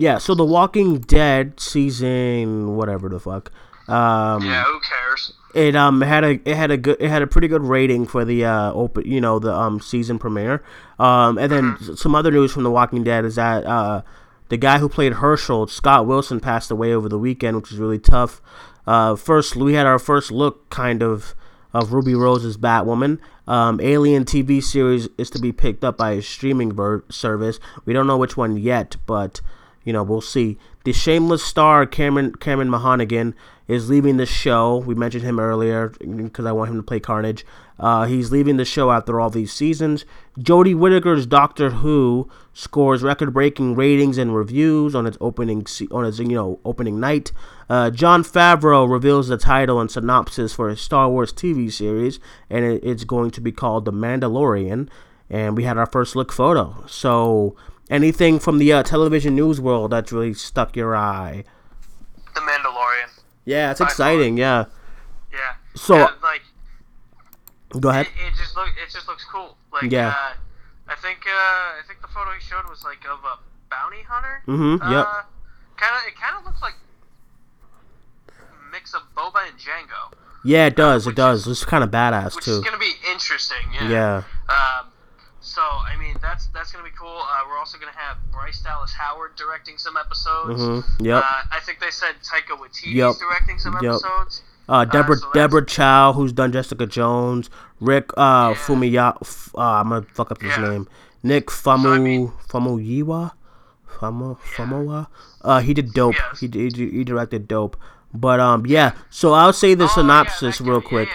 Yeah, so The Walking Dead season whatever the fuck. Um, Yeah, who cares? it um had a it had a good it had a pretty good rating for the uh open you know the um season premiere um and then s- some other news from The Walking Dead is that uh the guy who played Hershel Scott Wilson passed away over the weekend which is really tough uh first we had our first look kind of of Ruby Rose's Batwoman um Alien TV series is to be picked up by a streaming ver- service we don't know which one yet but you know, we'll see. The shameless star Cameron Cameron Mahonigan is leaving the show. We mentioned him earlier because I want him to play Carnage. Uh, he's leaving the show after all these seasons. Jodie Whittaker's Doctor Who scores record-breaking ratings and reviews on its opening on its you know opening night. Uh, Jon Favreau reveals the title and synopsis for his Star Wars TV series, and it, it's going to be called The Mandalorian. And we had our first look photo. So anything from the uh, television news world that's really stuck your eye? The Mandalorian. Yeah, it's By exciting. Yeah. Yeah. So- yeah, like Go ahead. it, it just look it just looks cool. Like Yeah. uh, I think uh, I think the photo he showed was like of a bounty hunter. Mm-hmm. Uh, yep. Kind of it kind of looks like a mix of Boba and Jango, Yeah, it does. It which does. It's kind of badass which too. is gonna be interesting. Yeah. Yeah. Um, so I mean that's that's gonna be cool. Uh, we're also gonna have Bryce Dallas Howard directing some episodes. Mhm. Yep. Uh, I think they said Taika Waititi's Yep. directing some Yep. episodes. Uh, Deborah so Deborah Chow, who's done Jessica Jones. Rick uh, Yeah. Fumiya. F- uh, I'm gonna fuck up his Yeah. name. Nick Famu So, I mean- Famuyiwa. Famu Famoa. Uh, he did dope. Yes. He, he he directed dope. But um, yeah. So I'll say the Oh, yeah, synopsis guy, real yeah, quick.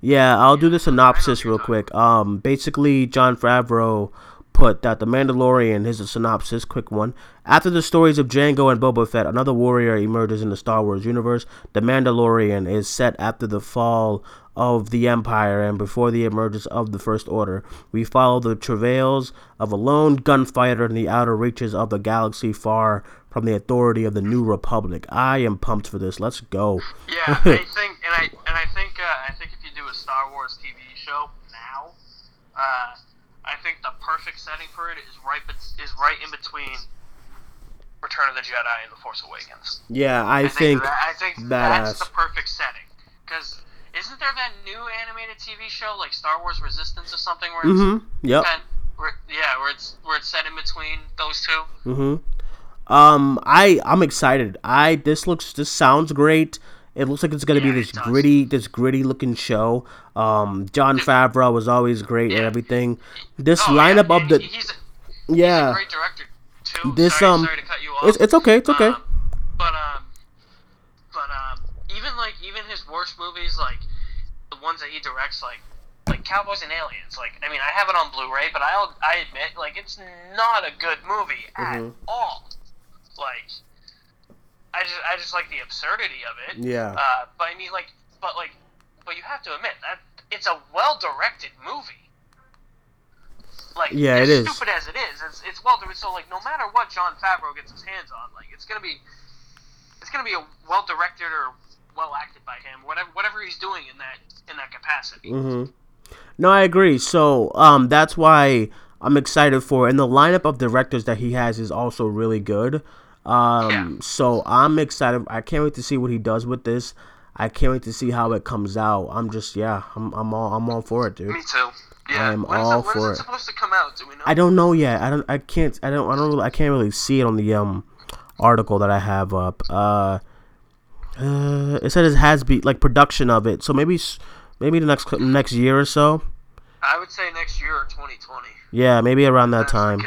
Yeah. I'll do the synopsis real quick. Um, basically, Jon Favreau put that the Mandalorian. Here's a synopsis, quick one. After the stories of Jango and Boba Fett, another warrior emerges in the Star Wars universe. The Mandalorian is set after the fall of the Empire and before the emergence of the First Order. We follow the travails of a lone gunfighter in the outer reaches of the galaxy, far from the authority of the New Republic. I am pumped for this. Let's go. Yeah, I *laughs* think, and I and I think, uh, I think if you do a Star Wars TV show now, uh, I think the perfect setting for it is right, bet- is right in between Return of the Jedi and The Force Awakens. Yeah, I, I think. that, I think badass. that's the perfect setting. Because isn't there that new animated TV show like Star Wars Resistance or something where it's Mm-hmm. Yep. kind where, yeah, where it's where it's set in between those two? Mm-hmm. Um, I I'm excited. I this looks this sounds great. It looks like it's gonna Yeah, be this gritty, this gritty looking show. Um, Jon Favreau was always great and Yeah. everything. This Oh, yeah, lineup of the a, yeah, he's a great director too. This, sorry, um, sorry to cut you off. it's it's okay, it's okay. Um, but um, but um, even like even his worst movies, like the ones that he directs, like like Cowboys and Aliens. Like I mean, I have it on Blu-ray, but I'll I admit, like it's not a good movie at Mhm. all. Like I just I just like the absurdity of it. yeah, Uh, but I mean, like, but like, but you have to admit that it's a well-directed movie. Like, Yeah, as it is. Stupid as it is, it's it's well directed. So like, no matter what Jon Favreau gets his hands on, like, it's gonna be, it's gonna be a well-directed or well acted by him, whatever whatever he's doing in that in that capacity. Mm-hmm. No, I agree. So, um, that's why I'm excited for. it. And the lineup of directors that he has is also really good. Um, Yeah. so I'm excited. I can't wait to see what he does with this. I can't wait to see how it comes out. I'm just, yeah, I'm, I'm all, I'm all for it, dude. Me too. Yeah. I am all it, for it. it supposed to come out? Do we know? I don't know yet. I don't. I can't. I don't. I don't. Really, I can't really see it on the um, article that I have up. Uh, uh, it said it has be like production of it, so maybe s- maybe the next next year or so. I would say next year or 2020. Yeah, maybe around that That's time.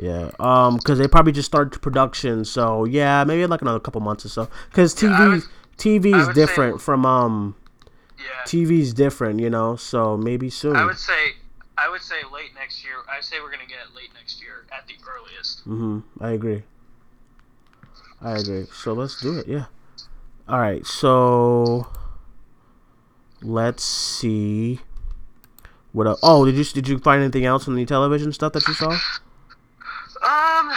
Yeah. Yeah, um, because they probably just started production, so yeah, maybe like another couple months or so. Because TV, would- TV is would say- different from um, Yeah. TV's different, you know. So maybe soon. I would say I would say late next year. I say we're gonna get it late next year at the earliest. hmm I agree. I agree. So let's do it. Yeah. All right. So let's see. What? el oh, did you did you find anything else on the television stuff that you saw? Um,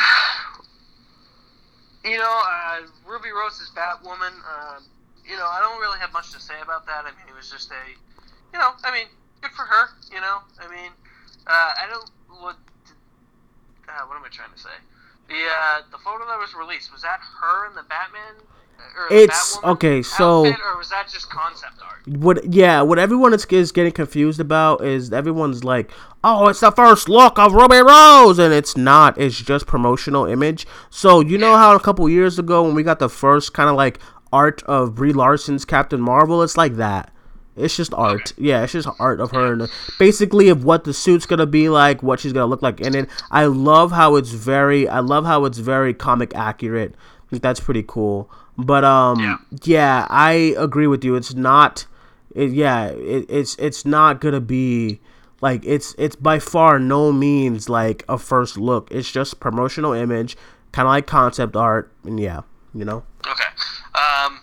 you know, uh, Ruby Rose's Batwoman. Uh, you know, I don't really have much to say about that. I mean, it was just a, you know, I mean, good for her. You know, I mean, uh, I don't what. Uh, what am I trying to say? The uh, the photo that was released was that her in the Batman? It's- okay, so- or was that just concept art? What? Yeah. What everyone is, is getting confused about is everyone's like, "Oh, it's the first look of Ruby Rose," and it's not. It's just promotional image. So you know how a couple years ago when we got the first kind of like art of Brie Larson's Captain Marvel, it's like that. It's just art. Yeah, it's just art of her and basically of what the suit's gonna be like, what she's gonna look like in it. I love how it's very. I love how it's very comic accurate. I think that's pretty cool. But um, Yeah. yeah, I agree with you. It's not. It, yeah, it, it's it's not gonna be like it's it's by far no means like a first look. It's just promotional image, kind of like concept art, and yeah, you know. Okay. Um,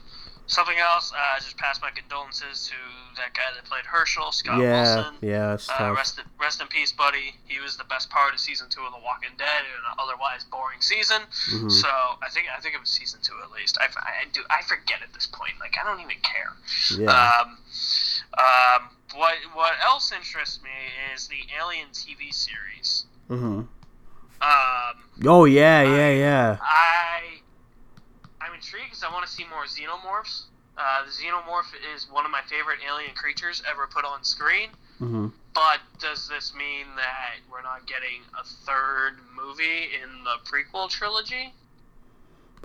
something else. Uh, I just passed my condolences to that guy that played Hershel, Scott yeah, Wilson. yeah, Uh, rest, in, rest in peace, buddy. He was the best part of season two of The Walking Dead in an otherwise boring season. Mhm. So I think I think it was season two at least. I, I do I forget at this point. Like I don't even care. Yeah. Um, um, what what else interests me is the Alien TV series. Mm-hmm. Um, Oh yeah, yeah, yeah. I intrigued because I want to see more xenomorphs. Uh, the xenomorph is one of my favorite alien creatures ever put on screen. hmm But does this mean that we're not getting a third movie in the prequel trilogy?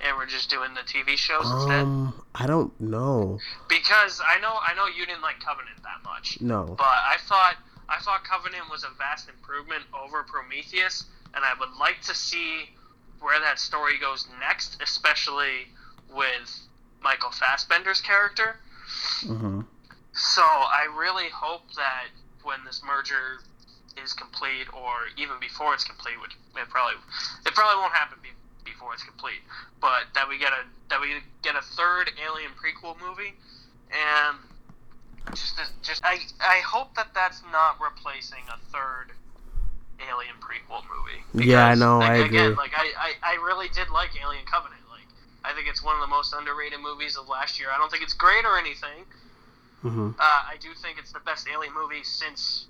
And we're just doing the TV shows instead? Um, I don't know. Because I know I know you didn't like Covenant that much. No. But I thought I thought Covenant was a vast improvement over Prometheus, and I would like to see where that story goes next, especially with Michael Fassbender's character. hmm So I really hope that when this merger is complete, or even before it's complete, which it probably it probably won't happen be, before it's complete, but that we get a that we get a third Alien prequel movie, and just just I I hope that that's not replacing a third Alien prequel movie. Yeah, I know, Like, I again, agree. like I, I I really did like Alien Covenant. I think it's one of the most underrated movies of last year. I don't think it's great or anything. hmm Uh, I do think it's the best Alien movie since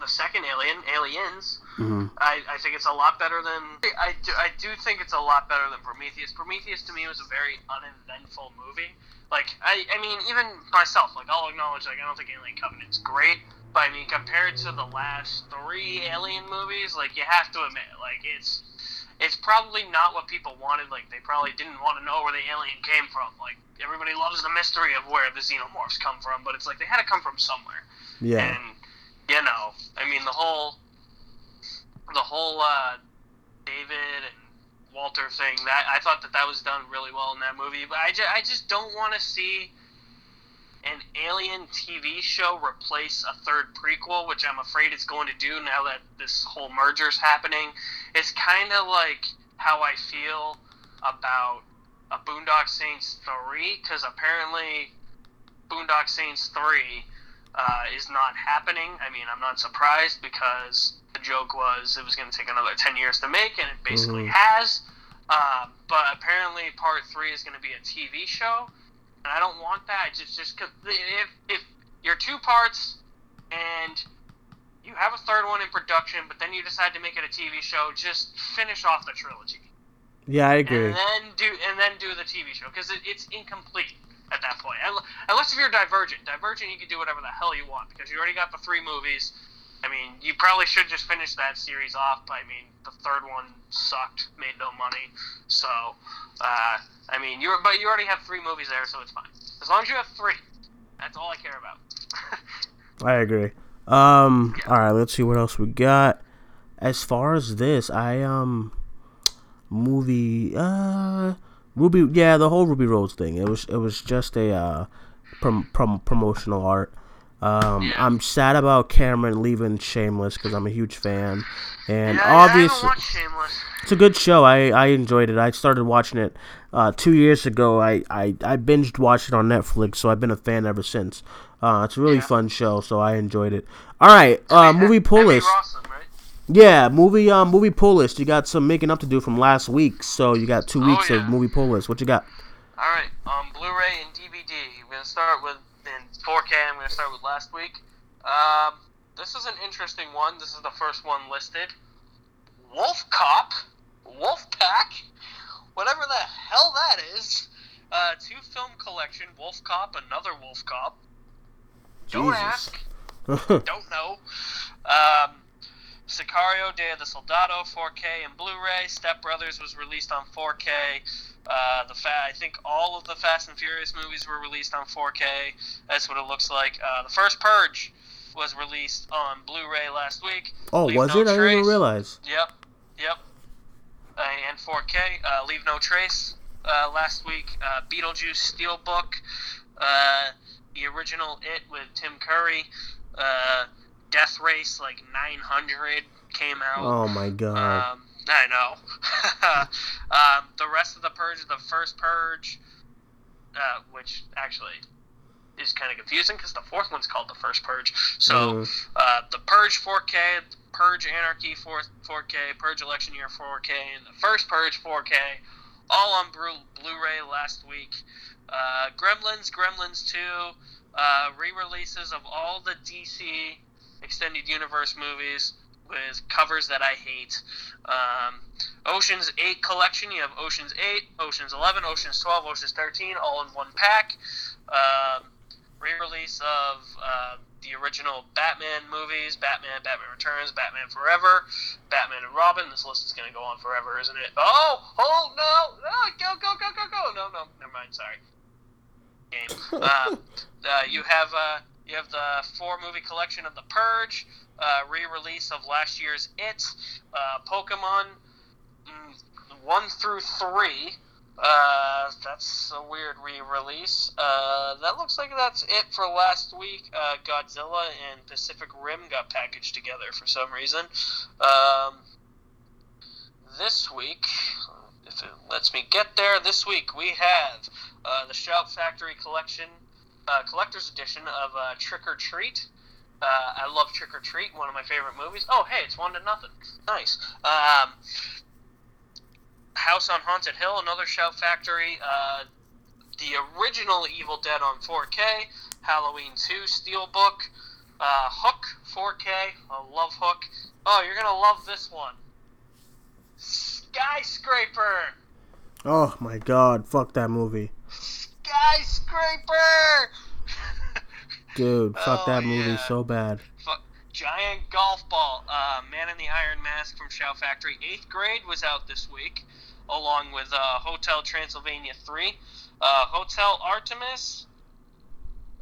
the second Alien, Aliens. hmm I, I think it's a lot better than I do, I do think it's a lot better than Prometheus. Prometheus to me was a very uneventful movie. Like I, I mean even myself, like I'll acknowledge like I don't think Alien Covenant's great, but I mean compared to the last three Alien movies, like you have to admit, like it's it's probably not what people wanted. Like they probably didn't want to know where the alien came from. Like everybody loves the mystery of where the xenomorphs come from, but it's like they had to come from somewhere. Yeah. And you know, I mean the whole the whole uh, David and Walter thing that I thought that that was done really well in that movie, but I just, I just don't want to see an Alien TV show replace a third prequel, which I'm afraid it's going to do now that this whole merger's happening. It's kind of like how I feel about a Boondock Saints 3, because apparently Boondock Saints 3 uh, is not happening. I mean, I'm not surprised because the joke was it was going to take another 10 years to make, and it basically Mhm. has. Uh, but apparently, part three is going to be a TV show, and I don't want that. Just, just because if if you're two parts and you have a third one in production, but then you decide to make it a TV show, just finish off the trilogy Yeah, I agree. and then do and then do the TV show because it, it's incomplete at that point. Unless if you're Divergent, Divergent you can do whatever the hell you want because you already got the three movies. I mean, you probably should just finish that series off. But I mean, the third one sucked, made no money. So, uh, I mean, you but you already have three movies there, so it's fine. As long as you have three, that's all I care about. *laughs* I agree. Um, yeah. all right, let's see what else we got. As far as this, I um, movie uh, Ruby, yeah, the whole Ruby Rose thing. It was it was just a uh, prom- prom- promotional art. Um, yeah. I'm sad about Cameron leaving Shameless because I'm a huge fan, and yeah, obviously, yeah, it's a good show. I, I enjoyed it. I started watching it uh, two years ago. I, I, I binged watched it on Netflix, so I've been a fan ever since. Uh, it's a really fun show, so I enjoyed it. All right, uh, movie pull list. right? Yeah, movie um movie pull list. You got some making up to do from last week, so you got two weeks of movie pull list. What you got? All right, um, Blu-ray and DVD. We're gonna start with 4K. I'm going to start with last week. Um, this is an interesting one. This is the first one listed. Wolf Cop, Wolf Pack, whatever the hell that is. Uh, two film collection, Wolf Cop, another Wolf Cop. Don't ask. Don't know. *laughs* Um, Sicario, Day of the Soldado, 4K and Blu-ray. Step Brothers was released on 4K. Uh, the fa- I think all of the Fast and Furious movies were released on 4K. That's what it looks like. Uh, the first Purge was released on Blu-ray last week. Oh, Leave was no it? Trace. I didn't even realize. Yep, yep. Uh, and 4K. Uh, Leave No Trace uh, last week. Uh, Beetlejuice Steelbook. the original It with Tim Curry. Death Race like 900 came out. Oh my god. Um, I know. *laughs* um, the rest of the Purge, the first Purge, uh, which actually is kind of confusing because the fourth one's called the first Purge. So mm. uh, the Purge 4K, Purge Anarchy 4, 4K, Purge Election Year 4K, and the first Purge 4K, all on Blu-ray last week. Uh, Gremlins, Gremlins 2, uh, re-releases of all the DC extended universe movies with covers that I hate. Um, Ocean's 8 collection, you have Ocean's 8, Ocean's 11, Ocean's 12, Ocean's 13, all in one pack. Um, Re release of uh, the original Batman movies Batman, Batman Returns, Batman Forever, Batman and Robin. This list is going to go on forever, isn't it? Oh, oh, no, no, go, go, go, go, go. No, no, never mind, sorry. Game. *laughs* Uh, uh, you have. You have the four movie collection of The Purge, uh, re release of last year's It, uh, Pokemon mm, 1 through 3. Uh, that's a weird re release. Uh, that looks like that's it for last week. Uh, Godzilla and Pacific Rim got packaged together for some reason. Um, this week, if it lets me get there, this week we have uh, the Shout Factory collection uh, collector's edition of uh, Trick or Treat. Uh, I love Trick or Treat, one of my favorite movies. Oh, hey, it's one to nothing. Nice. Um, House on Haunted Hill, another Shout Factory. Uh, the original Evil Dead on 4K. Halloween 2 Steelbook. Uh, Hook 4K. I love Hook. Oh, you're gonna love this one. Skyscraper. Oh my God! Fuck that movie skyscraper. Dude, *laughs* fuck oh, that movie yeah. so bad. Fuck. Giant golf ball. Uh, Man in the Iron Mask from Shout Factory. Eighth grade was out this week, along with uh, Hotel Transylvania 3, uh, Hotel Artemis,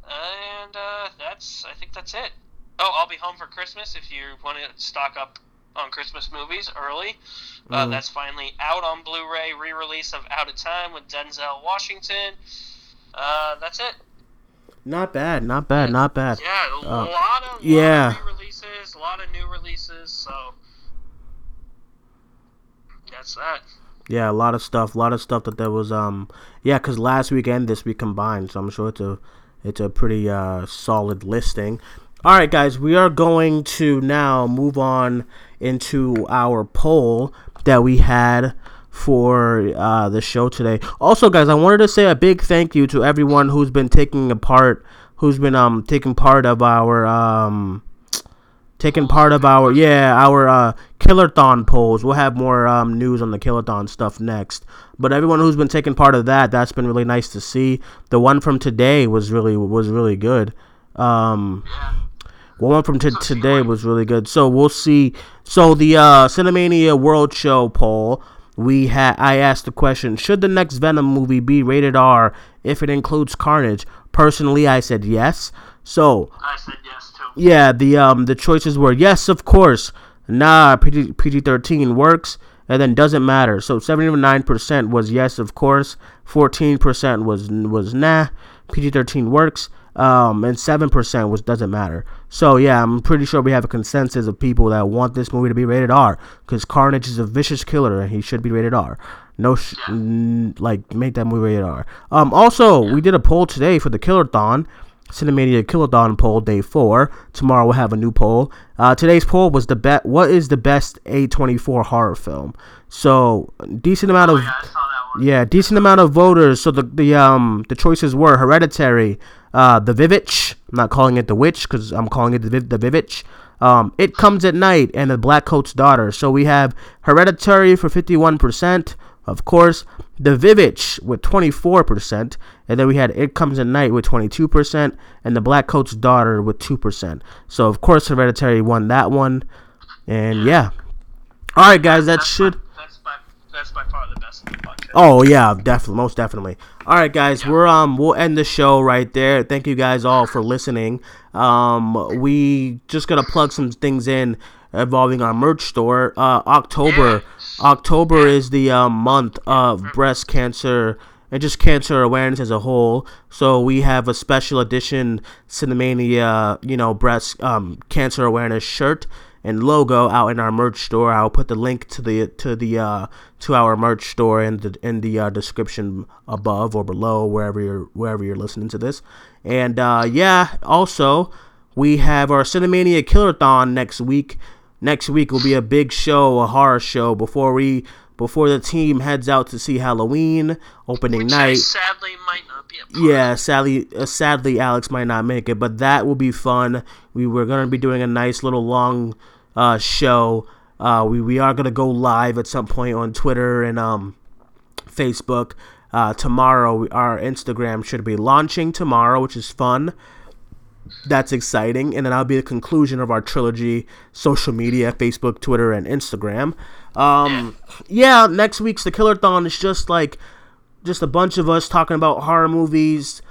and uh, that's I think that's it. Oh, I'll be home for Christmas if you want to stock up on Christmas movies early. Uh, mm. That's finally out on Blu-ray re-release of Out of Time with Denzel Washington. Uh, that's it. Not bad, not bad, not bad. Yeah, a uh, lot of yeah releases, a lot of new releases. So that's that. Yeah, a lot of stuff, a lot of stuff that there was. Um, yeah, because last week and this week combined, so I'm sure it's a it's a pretty uh solid listing. All right, guys, we are going to now move on into our poll that we had for uh, the show today. Also, guys, I wanted to say a big thank you to everyone who's been taking a part, who's been um taking part of our um taking part of our yeah our uh killerthon polls we'll have more um, news on the killerthon stuff next but everyone who's been taking part of that that's been really nice to see the one from today was really was really good um one from t- today was really good. So we'll see. So the uh, Cinemania World Show poll, we had I asked the question: Should the next Venom movie be rated R if it includes Carnage? Personally, I said yes. So I said yes too. yeah, the um the choices were yes, of course. Nah, PG PG thirteen works, and then doesn't matter. So seventy nine percent was yes, of course. Fourteen percent was was nah. PG thirteen works. Um, and seven percent was doesn't matter. So yeah, I'm pretty sure we have a consensus of people that want this movie to be rated R because Carnage is a vicious killer and he should be rated R. No, sh- n- like make that movie rated R. Um, also we did a poll today for the Killerthon. Cinemania Killerthon poll day four. Tomorrow we'll have a new poll. Uh, today's poll was the bet. What is the best A24 horror film? So decent amount of Oh, Yeah, Yeah, decent amount of voters. So the the um the choices were Hereditary, uh, The Vivitch. I'm not calling it The Witch because I'm calling it the Viv- the Vivitch. Um, It Comes at Night and The Black Coat's Daughter. So we have Hereditary for 51%, of course. The Vivitch with 24%, and then we had It Comes at Night with 22%, and The Black Coat's Daughter with 2%. So of course Hereditary won that one, and yeah. All right, guys, that That's should. That's by that's by far the. Oh yeah, definitely, most definitely. All right, guys, we're um we'll end the show right there. Thank you guys all for listening. Um, we just gonna plug some things in involving our merch store. Uh, October, October is the um, month of breast cancer and just cancer awareness as a whole. So we have a special edition Cinemania, you know, breast um cancer awareness shirt and logo out in our merch store. I'll put the link to the to the uh, to our merch store in the in the uh, description above or below wherever you're wherever you're listening to this. And uh, yeah, also we have our Cinemania Killerthon next week. Next week will be a big show, a horror show before we before the team heads out to see Halloween opening Which I night. sadly might not be Yeah, sadly, uh, sadly, Alex might not make it, but that will be fun. We were gonna be doing a nice little long uh, show. Uh, we we are gonna go live at some point on Twitter and um, Facebook. Uh, tomorrow, our Instagram should be launching tomorrow, which is fun. That's exciting, and then I'll be the conclusion of our trilogy: social media, Facebook, Twitter, and Instagram. Um, yeah, next week's the Killerthon is just like just a bunch of us talking about horror movies,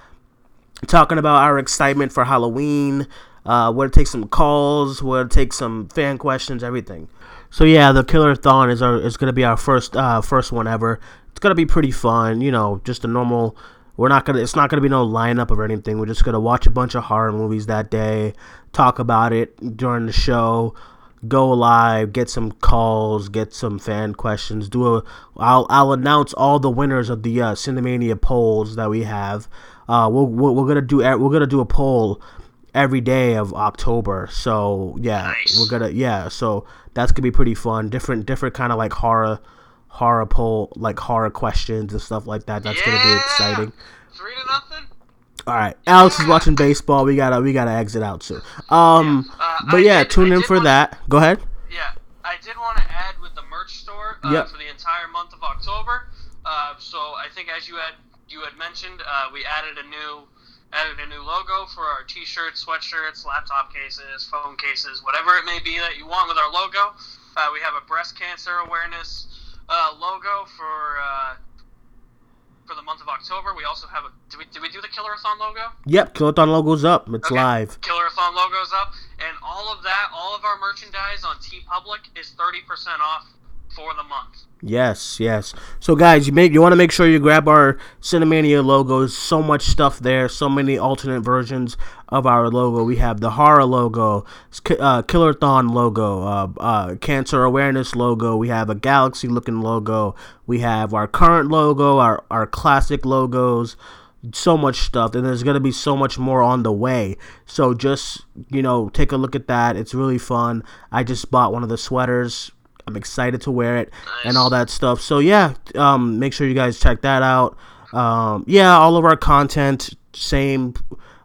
talking about our excitement for Halloween. Uh, we're gonna take some calls. We're gonna take some fan questions, everything. So yeah, the Killerthon is our is gonna be our first uh, first one ever. It's gonna be pretty fun. You know, just a normal. We're not gonna. It's not gonna be no lineup or anything. We're just gonna watch a bunch of horror movies that day, talk about it during the show, go live, get some calls, get some fan questions. Do a. I'll I'll announce all the winners of the uh, Cinemania polls that we have. Uh, we'll, we're, we're gonna do we're gonna do a poll every day of October. So yeah, Nice. we're gonna yeah. So that's gonna be pretty fun. Different different kind of like horror horror poll like horror questions and stuff like that. That's gonna be exciting. Three to nothing. All right, Alex is watching baseball. We gotta we gotta exit out soon. Um, Yeah. Uh, but I yeah, did- tune I in for wanna- that. Go ahead. Yeah, I did want to add with the merch store uh, Yep. for the entire month of October. Uh, so I think as you had you had mentioned, uh, we added a new added a new logo for our t-shirts, sweatshirts, laptop cases, phone cases, whatever it may be that you want with our logo. Uh, we have a breast cancer awareness uh, logo for uh, for the month of October. We also have a did we did we do the Killerathon logo? Yep, Killerthon logo's up. It's Okay. live. Killerathon logo's up, and all of that, all of our merchandise on TeePublic is thirty percent off for the month. Yes, yes. So guys, you make you want to make sure you grab our Cinemania logos. So much stuff there. So many alternate versions of our logo. We have the horror logo, uh, Killerthon logo, uh, uh, cancer awareness logo. We have a galaxy looking logo. We have our current logo, our our classic logos. So much stuff, and there's gonna be so much more on the way. So just you know, take a look at that. It's really fun. I just bought one of the sweaters. I'm excited to wear it and all that stuff. So yeah, um, make sure you guys check that out. Um, yeah, all of our content, same.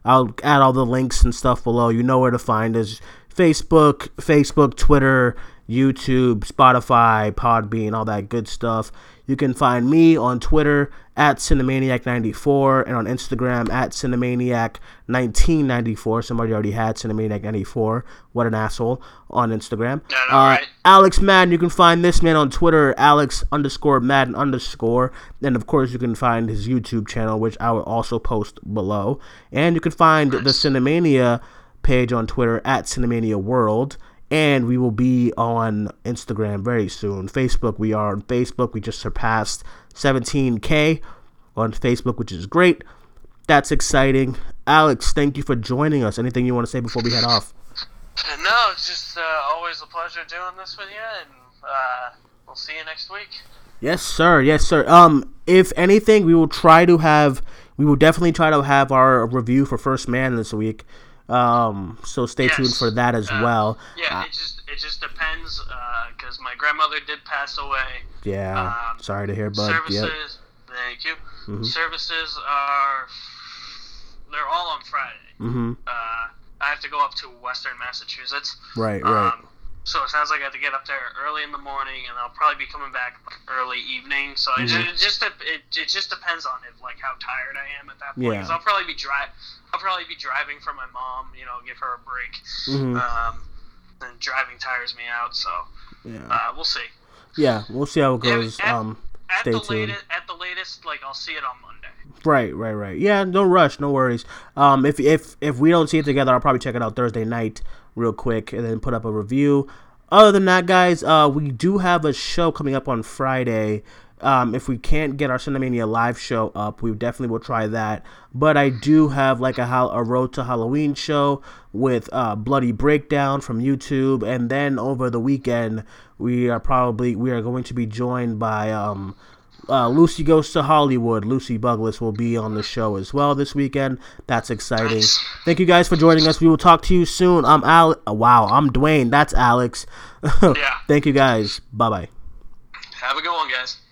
I'll add all the links and stuff below. You know where to find us: Facebook, Facebook, Twitter, YouTube, Spotify, Podbean, all that good stuff. You can find me on Twitter at Cinemaniac94 and on Instagram at Cinemaniac1994. Somebody already had Cinemaniac94. What an asshole on Instagram. I know, uh, right? Alex Madden, you can find this man on Twitter, Alex underscore Madden underscore. And of course, you can find his YouTube channel, which I will also post below. And you can find the Cinemania page on Twitter at Cinemania World. And we will be on Instagram very soon. Facebook, we are on Facebook. We just surpassed 17K on Facebook, which is great. That's exciting. Alex, thank you for joining us. Anything you want to say before we head off? No, it's just uh, always a pleasure doing this with you, and uh, we'll see you next week. Yes, sir. Yes, sir. Um, if anything, we will try to have. We will definitely try to have our review for First Man this week. Um, so stay Yes. tuned for that as Uh, well. Yeah, Uh, it just it just depends uh because my grandmother did pass away. yeah. um, sorry to hear, bud. Services, Yep. thank you. Mhm. Services are they're all on Friday. Mm-hmm. Uh, I have to go up to Western Massachusetts. Right. Right. Um, so it sounds like I have to get up there early in the morning, and I'll probably be coming back early evening. So it, Mhm. ju- it just it, it just depends on if like how tired I am at that point. Yeah. 'Cause I'll probably be dri- I'll probably be driving for my mom. You know, give her a break. Mhm. Um, and driving tires me out. So yeah. uh, we'll see. Yeah. We'll see how it goes. at- Um. At Stay the tuned. latest, at the latest, like I'll see it on Monday. Right, right, right. Yeah, no rush, no worries. Um, if if if we don't see it together, I'll probably check it out Thursday night real quick and then put up a review. Other than that, guys, uh, we do have a show coming up on Friday. Um, if we can't get our Cinemania live show up, we definitely will try that. But I do have like a a Road to Halloween show with uh, Bloody Breakdown from YouTube, and then over the weekend we are probably we are going to be joined by um, uh, Lucy Goes to Hollywood. Lucy Buglis will be on the show as well this weekend. That's exciting. Nice. Thank you guys for joining us. We will talk to you soon. I'm Al. uh, Wow, I'm Duane. That's Alex. *laughs* Yeah. Thank you guys. Bye bye. Have a good one, guys.